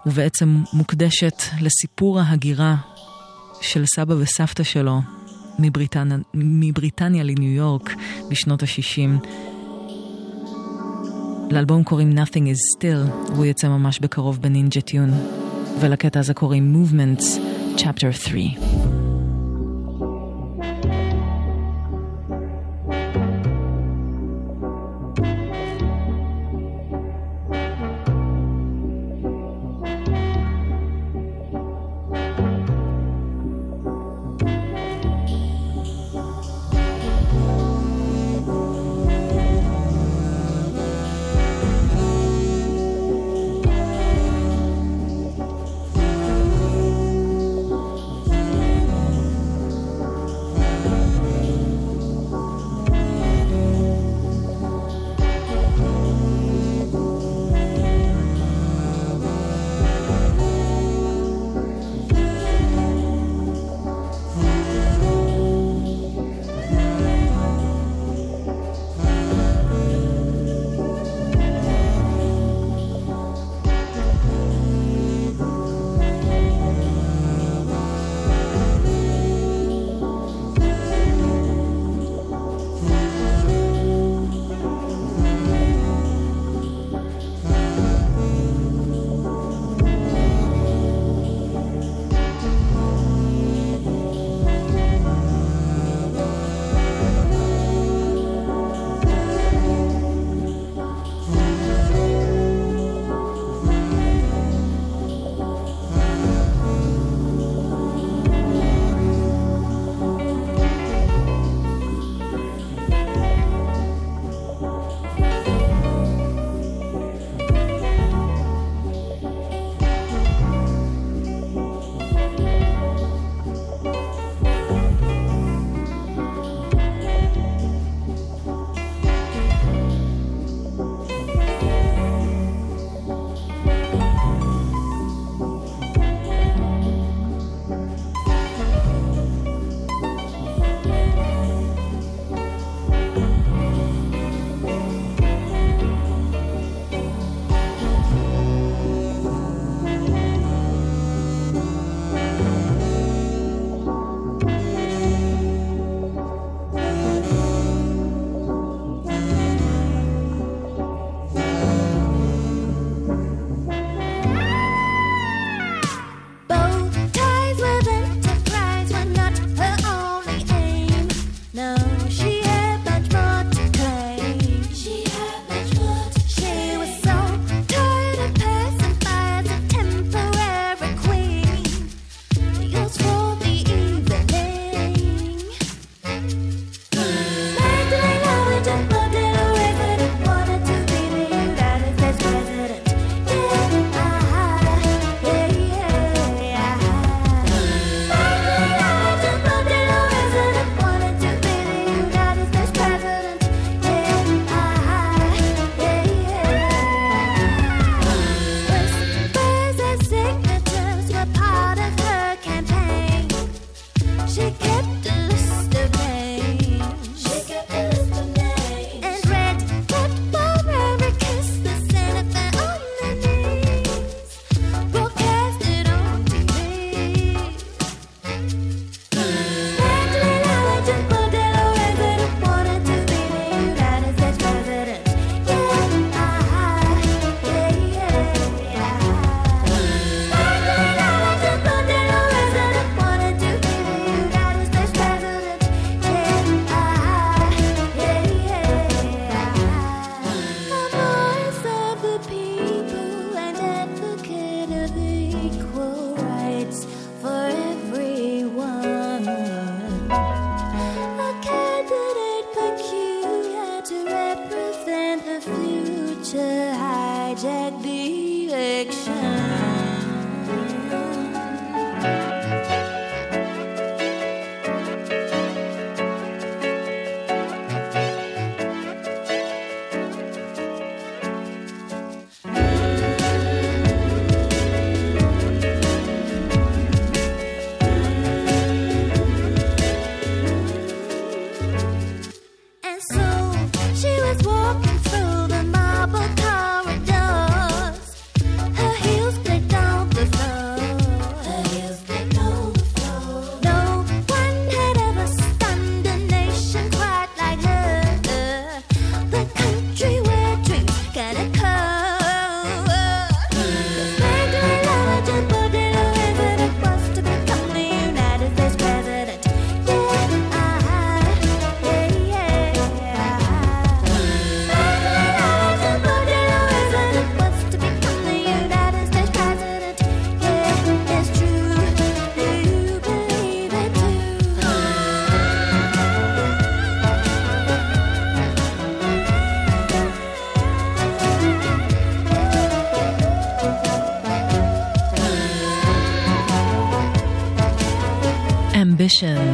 ובעצם מוקדשת לסיפור ההגירה של סבא וסבתא שלו מבריטניה, מבריטניה לניו יורק בשנות ה-60. לאלבום קוראים Nothing is Still, והוא יצא ממש בקרוב בנינג'ה טיון. ולקטע הזה קוראים Movements, Chapter 3. אמבישן.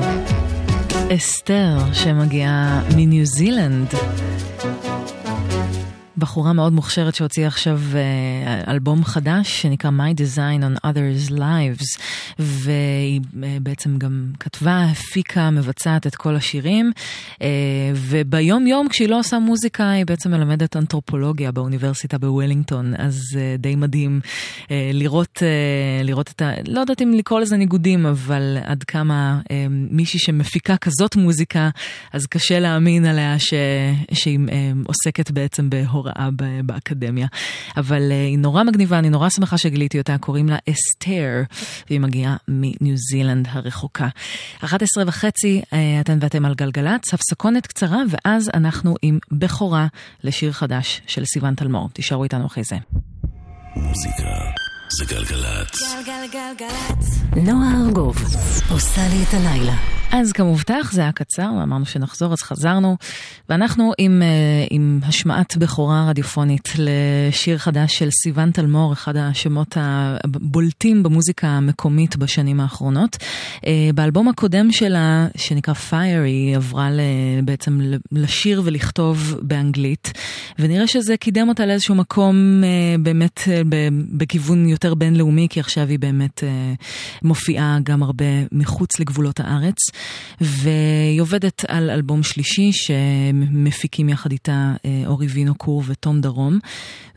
אסתר, שמגיעה מניו זילנד. בחורה מאוד מוכשרת שהוציאה עכשיו אה, אלבום חדש שנקרא My Design on Others Lives והיא אה, בעצם גם כתבה, הפיקה, מבצעת את כל השירים אה, וביום יום כשהיא לא עושה מוזיקה היא בעצם מלמדת אנתרופולוגיה באוניברסיטה בוולינגטון אז אה, די מדהים אה, לראות, לראות את ה... לא יודעת אם לקרוא לזה ניגודים אבל עד כמה מישהי שמפיקה כזאת מוזיקה אז קשה להאמין עליה ש... שהיא עוסקת בעצם בהוראה באקדמיה. אבל היא נורא מגניבה, אני נורא שמחה שגיליתי אותה, קוראים לה אסתר, והיא מגיעה מניו זילנד הרחוקה. 11 וחצי, אה, אתן ואתם על גלגלצ, הפסקונת קצרה, ואז אנחנו עם בכורה לשיר חדש של סיון תלמור. תישארו איתנו אחרי זה. מוזיקה זה גלגלצ. גלגלגלצ. נועה ארגוב עושה לי את הלילה. אז כמובטח, זה היה קצר, אמרנו שנחזור, אז חזרנו, ואנחנו עם, אה, עם השמעת בכורה רדיופונית לשיר חדש של סיון תלמור, אחד השמות הבולטים במוזיקה המקומית בשנים האחרונות. אה, באלבום הקודם שלה, שנקרא Fire, היא עברה בעצם לשיר ולכתוב באנגלית, ונראה שזה קידם אותה לאיזשהו מקום אה, באמת בכיוון יותר בינלאומי, כי עכשיו היא באמת מופיעה גם הרבה מחוץ לגבולות הארץ. והיא עובדת על אלבום שלישי שמפיקים יחד איתה אה, אורי וינוקור ותום דרום.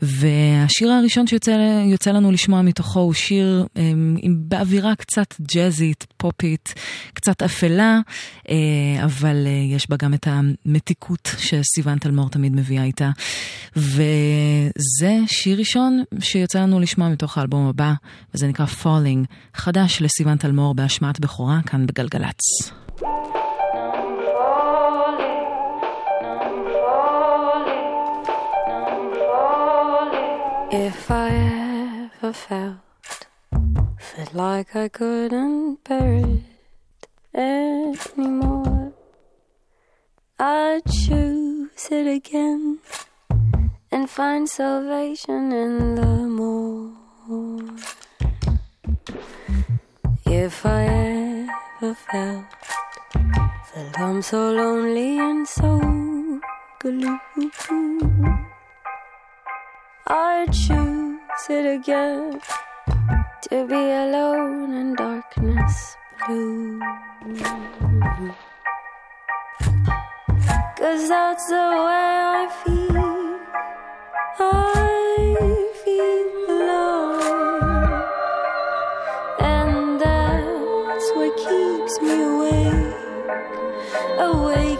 והשיר הראשון שיוצא יוצא לנו לשמוע מתוכו הוא שיר אה, עם, באווירה קצת ג'אזית, פופית, קצת אפלה, אה, אבל יש בה גם את המתיקות שסיון תלמור תמיד מביאה איתה. וזה שיר ראשון שיוצא לנו לשמוע מתוך האלבום הבא, וזה נקרא Falling, חדש לסיון תלמור בהשמעת בכורה כאן בגלגלצ. If I ever felt felt like I couldn't bear it anymore, I'd choose it again and find salvation in the more. If I ever felt that I'm so lonely and so blue. I choose it again to be alone in darkness blue. Cause that's the way I feel. I feel keeps me awake. Awake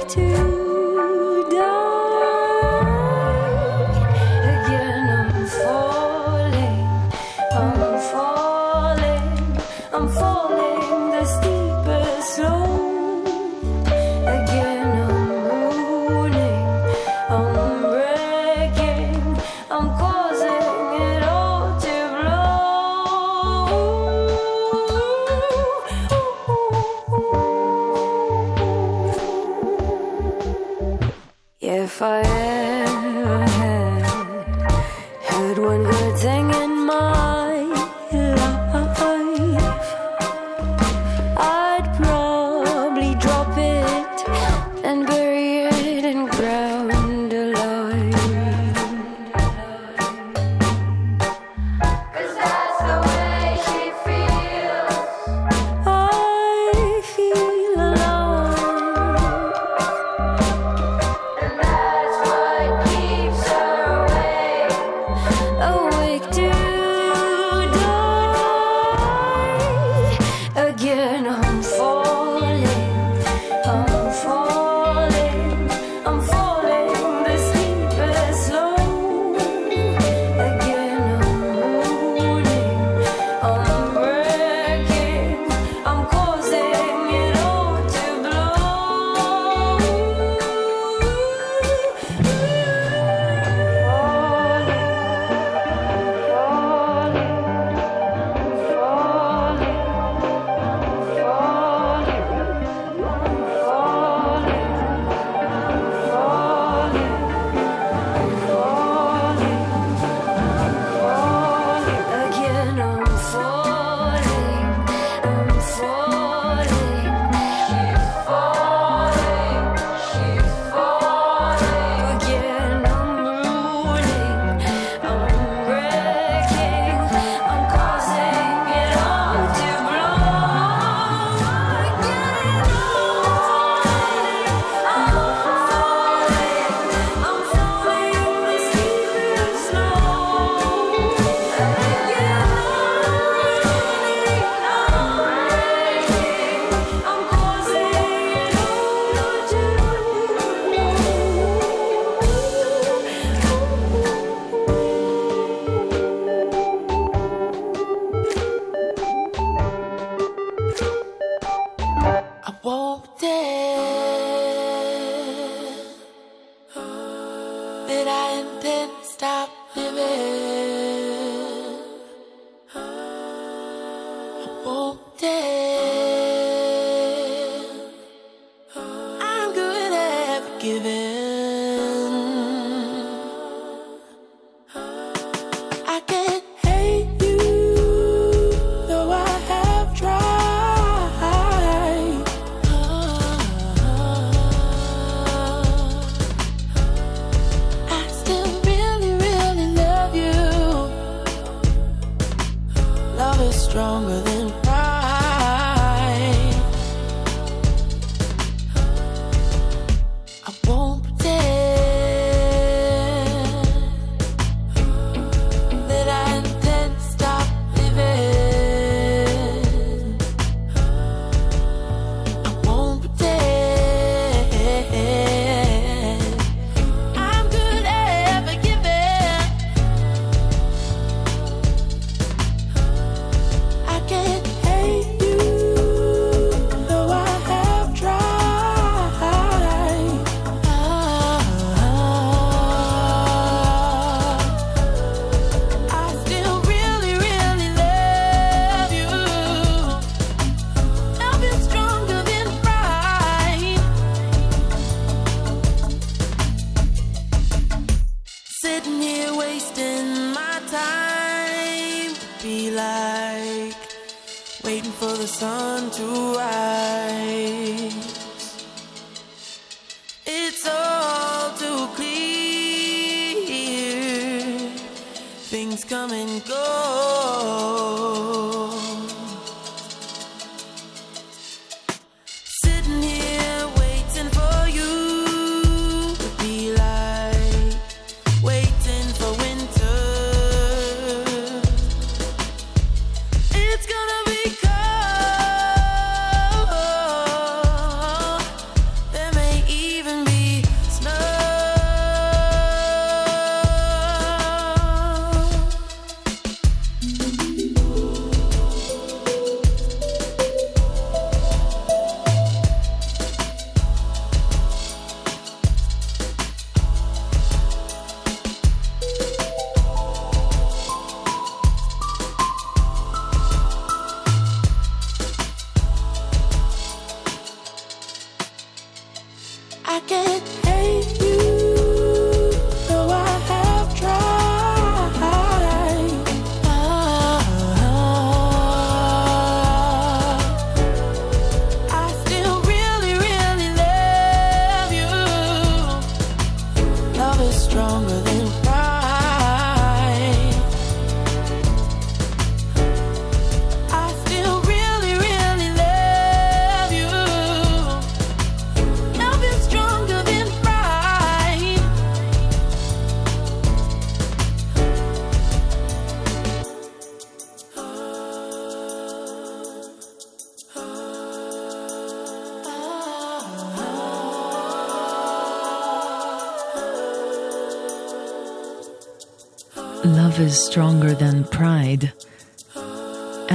is stronger than pride.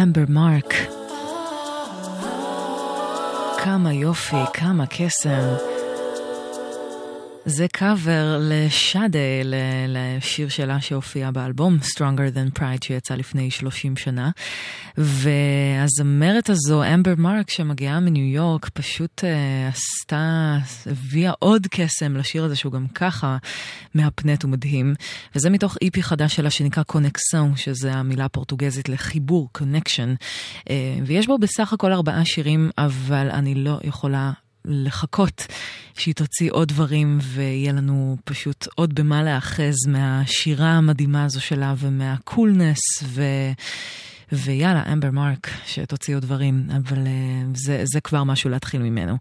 אמבר מרק. כמה יופי, כמה קסם. זה קאבר לשאדה, לשיר שלה שהופיע באלבום Stronger Than Pride שיצא לפני 30 שנה. והזמרת הזו, אמבר מרק, שמגיעה מניו יורק, פשוט uh, עשתה, הביאה עוד קסם לשיר הזה שהוא גם ככה מהפנט ומדהים. וזה מתוך EP חדש שלה שנקרא Conexão, שזה המילה הפורטוגזית לחיבור, connection. Uh, ויש בו בסך הכל ארבעה שירים, אבל אני לא יכולה לחכות שהיא תוציא עוד דברים ויהיה לנו פשוט עוד במה להאחז מהשירה המדהימה הזו שלה ומה coolness ו... ויאללה, אמבר מרק, שתוציא עוד דברים, אבל uh, זה, זה כבר משהו להתחיל ממנו.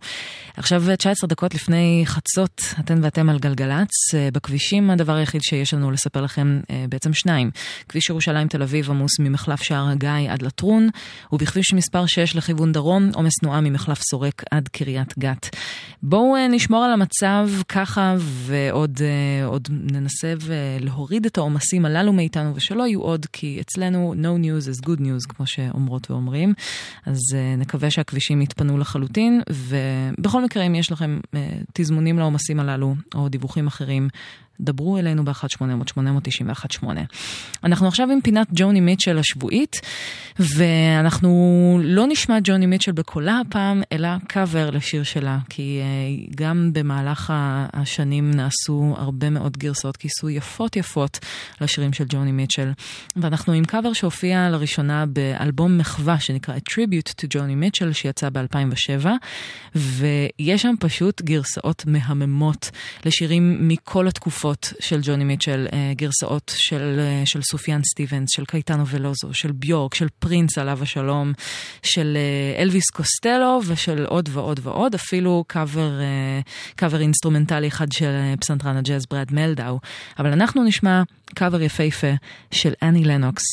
עכשיו 19 דקות לפני חצות, אתן ואתם על גלגלצ. Uh, בכבישים הדבר היחיד שיש לנו לספר לכם, uh, בעצם שניים. כביש ירושלים תל אביב עמוס ממחלף שער הגיא עד לטרון, ובכביש מספר 6 לכיוון דרום, עומס תנועה ממחלף סורק עד קריית גת. בואו uh, נשמור על המצב ככה, ועוד uh, ננסה להוריד את העומסים הללו מאיתנו, ושלא יהיו עוד, כי אצלנו no news is good news, כמו שאומרות ואומרים. אז uh, נקווה שהכבישים יתפנו לחלוטין, ובכל מקרה, אם יש לכם uh, תזמונים לעומסים הללו, או דיווחים אחרים, דברו אלינו ב-1800-891-8. אנחנו עכשיו עם פינת ג'וני מיטשל השבועית, ואנחנו לא נשמע ג'וני מיטשל בקולה הפעם, אלא קאבר לשיר שלה, כי uh, גם במהלך השנים נעשו הרבה מאוד גרסאות כיסוי יפות יפות לשירים של ג'וני מיטשל. ואנחנו עם קאבר שהופיע לראשונה באלבום מחווה שנקרא A Tribute to ג'וני מיטשל, שיצא ב-2007, ויש שם פשוט גרסאות מהממות לשירים מכל התקופות של ג'וני מיטשל, אה, גרסאות של, אה, של סופיאן סטיבנס, של קייטנו ולוסו, של ביורק, של פרינס עליו השלום, של אה, אלוויס קוסטלו ושל עוד ועוד ועוד, אפילו קאבר, קאבר אינסטרומנטלי אחד של פסנתרן הג'אז ברד מלדאו. אבל אנחנו נשמע קאבר יפהפה של אני לנוקס,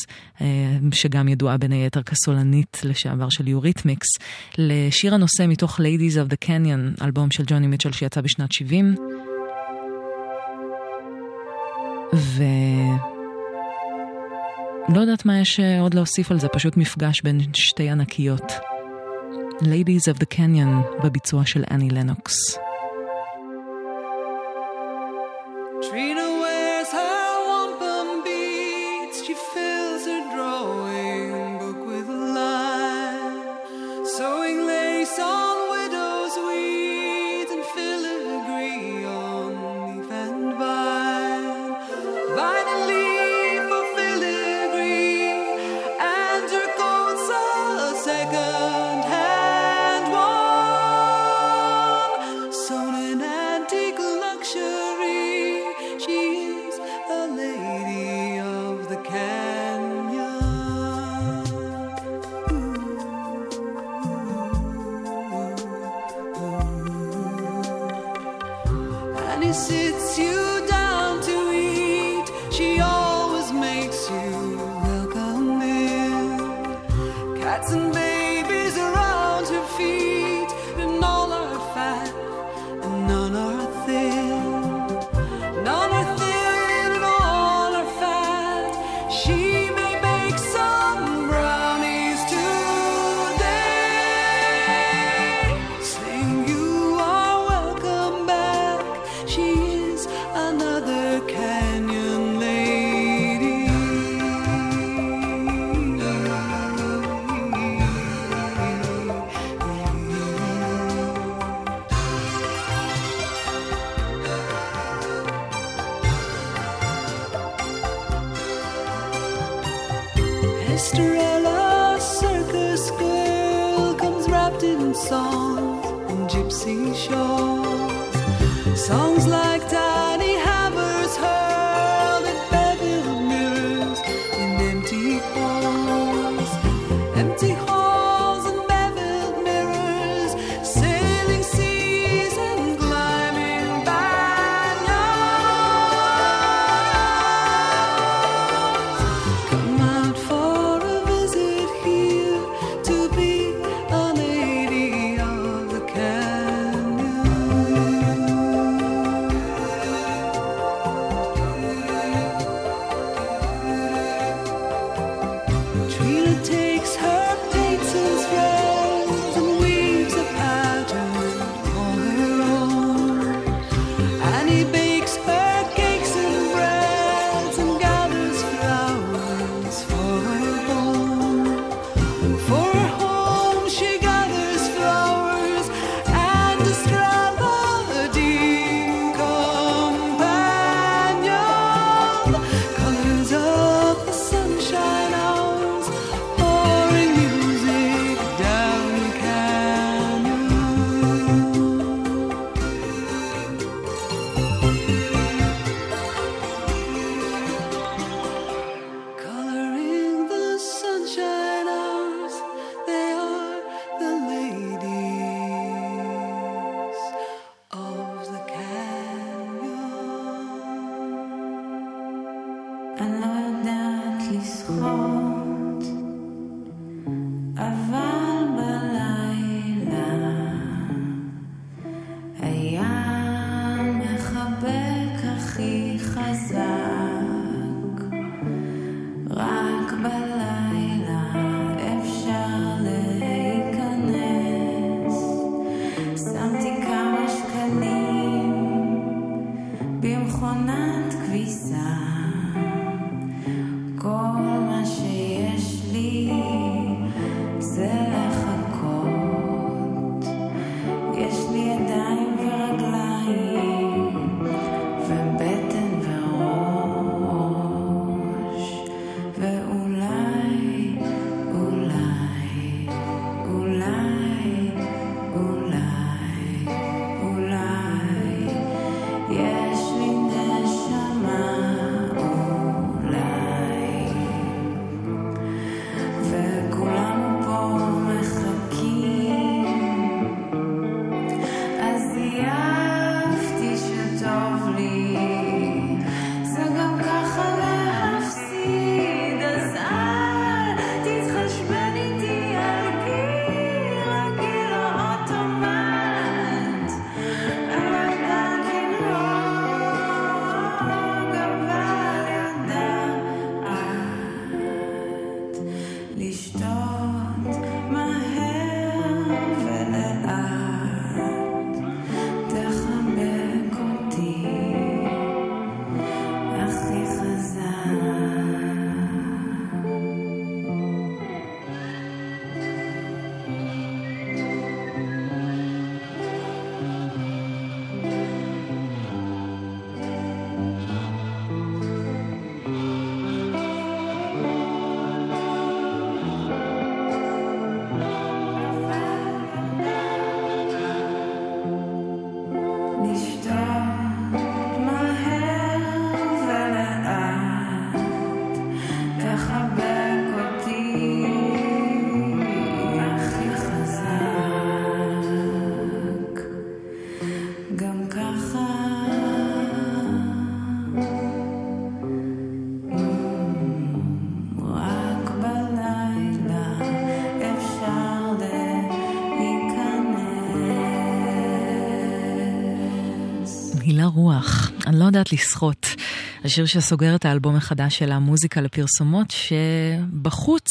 שגם ידועה בין היתר כסולנית לשעבר של יוריתמיקס, לשיר הנושא מתוך Ladies of the Canyon, אלבום של ג'וני מיטשל שיצא בשנת 70. ו... לא יודעת מה יש אה, עוד להוסיף על זה, פשוט מפגש בין שתי ענקיות. Ladies of the Canyon בביצוע של אני לנוקס. Trina אני לא יודעת לשחות. השיר שסוגר את האלבום החדש של המוזיקה לפרסומות שבחוץ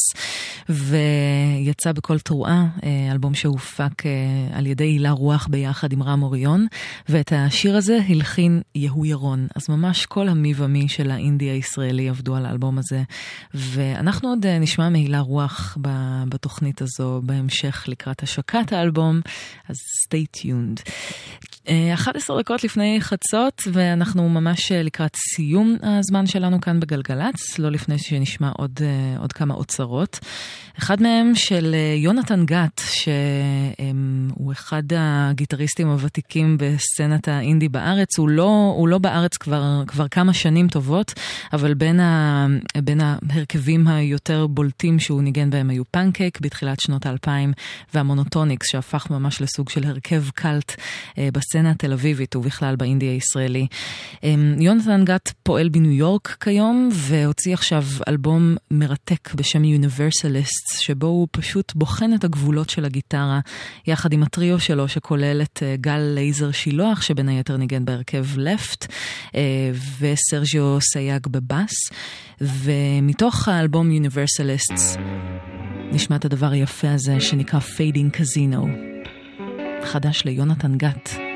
ויצא בכל תרועה, אה, אלבום שהופק אה, על ידי הילה רוח ביחד עם רם אוריון, ואת השיר הזה הלחין יהוא ירון. אז ממש כל המי ומי של האינדי הישראלי עבדו על האלבום הזה, ואנחנו עוד אה, נשמע מהילה רוח בתוכנית הזו בהמשך לקראת השקת האלבום, אז stay tuned. אה, 11 דקות לפני חצות, ואנחנו ממש אה, לקראת סיום הזמן שלנו כאן בגלגלצ, לא לפני שנשמע עוד, אה, עוד כמה אוצרות. אחד מהם של יונתן גת, שהוא אחד הגיטריסטים הוותיקים בסצנת האינדי בארץ. הוא לא, הוא לא בארץ כבר, כבר כמה שנים טובות, אבל בין, ה, בין ההרכבים היותר בולטים שהוא ניגן בהם היו פנקייק בתחילת שנות האלפיים, והמונוטוניקס, שהפך ממש לסוג של הרכב קאלט אה, בסצנה התל אביבית ובכלל באינדי הישראלי. אה, יונתן גת פועל בניו יורק כיום, והוציא עכשיו אלבום מרתק בשם Universalists. שבו הוא פשוט בוחן את הגבולות של הגיטרה, יחד עם הטריו שלו שכולל את אה, גל לייזר שילוח, שבין היתר ניגן בהרכב לפט, וסרג'יו סייג בבאס, ומתוך האלבום Universalists נשמע את הדבר היפה הזה שנקרא Fading Casino, חדש ליונתן גת.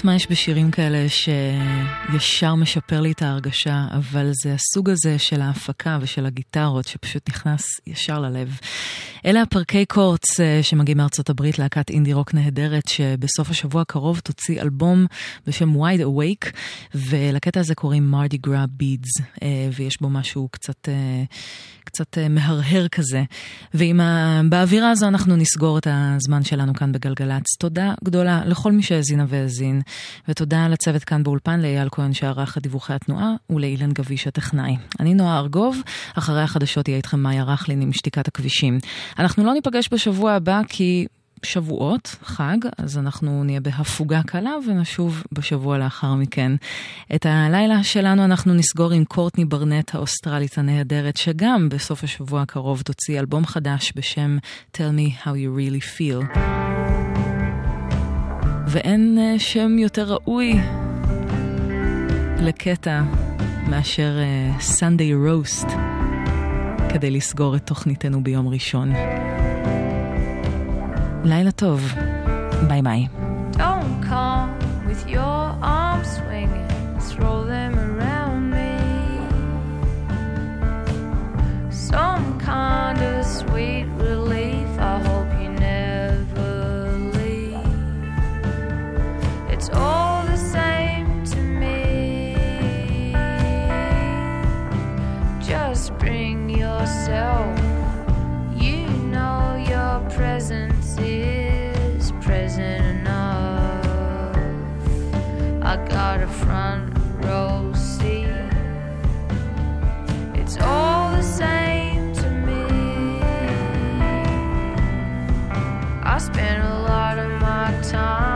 יודעת מה יש בשירים כאלה שישר משפר לי את ההרגשה, אבל זה הסוג הזה של ההפקה ושל הגיטרות שפשוט נכנס ישר ללב. אלה הפרקי קורץ אה, שמגיעים מארצות הברית, להקת אינדי רוק נהדרת, שבסוף השבוע הקרוב תוציא אלבום בשם Wide Awake, ולקטע הזה קוראים מרדי גרה בידס, ויש בו משהו קצת... אה, קצת אה, מהרהר כזה. ועם ה... באווירה הזו אנחנו נסגור את הזמן שלנו כאן בגלגלצ. תודה גדולה לכל מי שהאזינה והאזין, ותודה לצוות כאן באולפן, לאייל כהן שערך את דיווחי התנועה, ולאילן גביש הטכנאי. אני נועה ארגוב, אחרי החדשות יהיה איתכם מאיה רכלין עם שתיקת הכבישים. אנחנו לא ניפגש בשבוע הבא כי... שבועות, חג, אז אנחנו נהיה בהפוגה קלה ונשוב בשבוע לאחר מכן. את הלילה שלנו אנחנו נסגור עם קורטני ברנט האוסטרלית הנהדרת, שגם בסוף השבוע הקרוב תוציא אלבום חדש בשם Tell Me How You Really Feel. ואין אה, שם יותר ראוי לקטע מאשר אה, Sunday Roast כדי לסגור את תוכניתנו ביום ראשון. לילה טוב, ביי ביי. It's all front row seat. It's all the same to me. I spend a lot of my time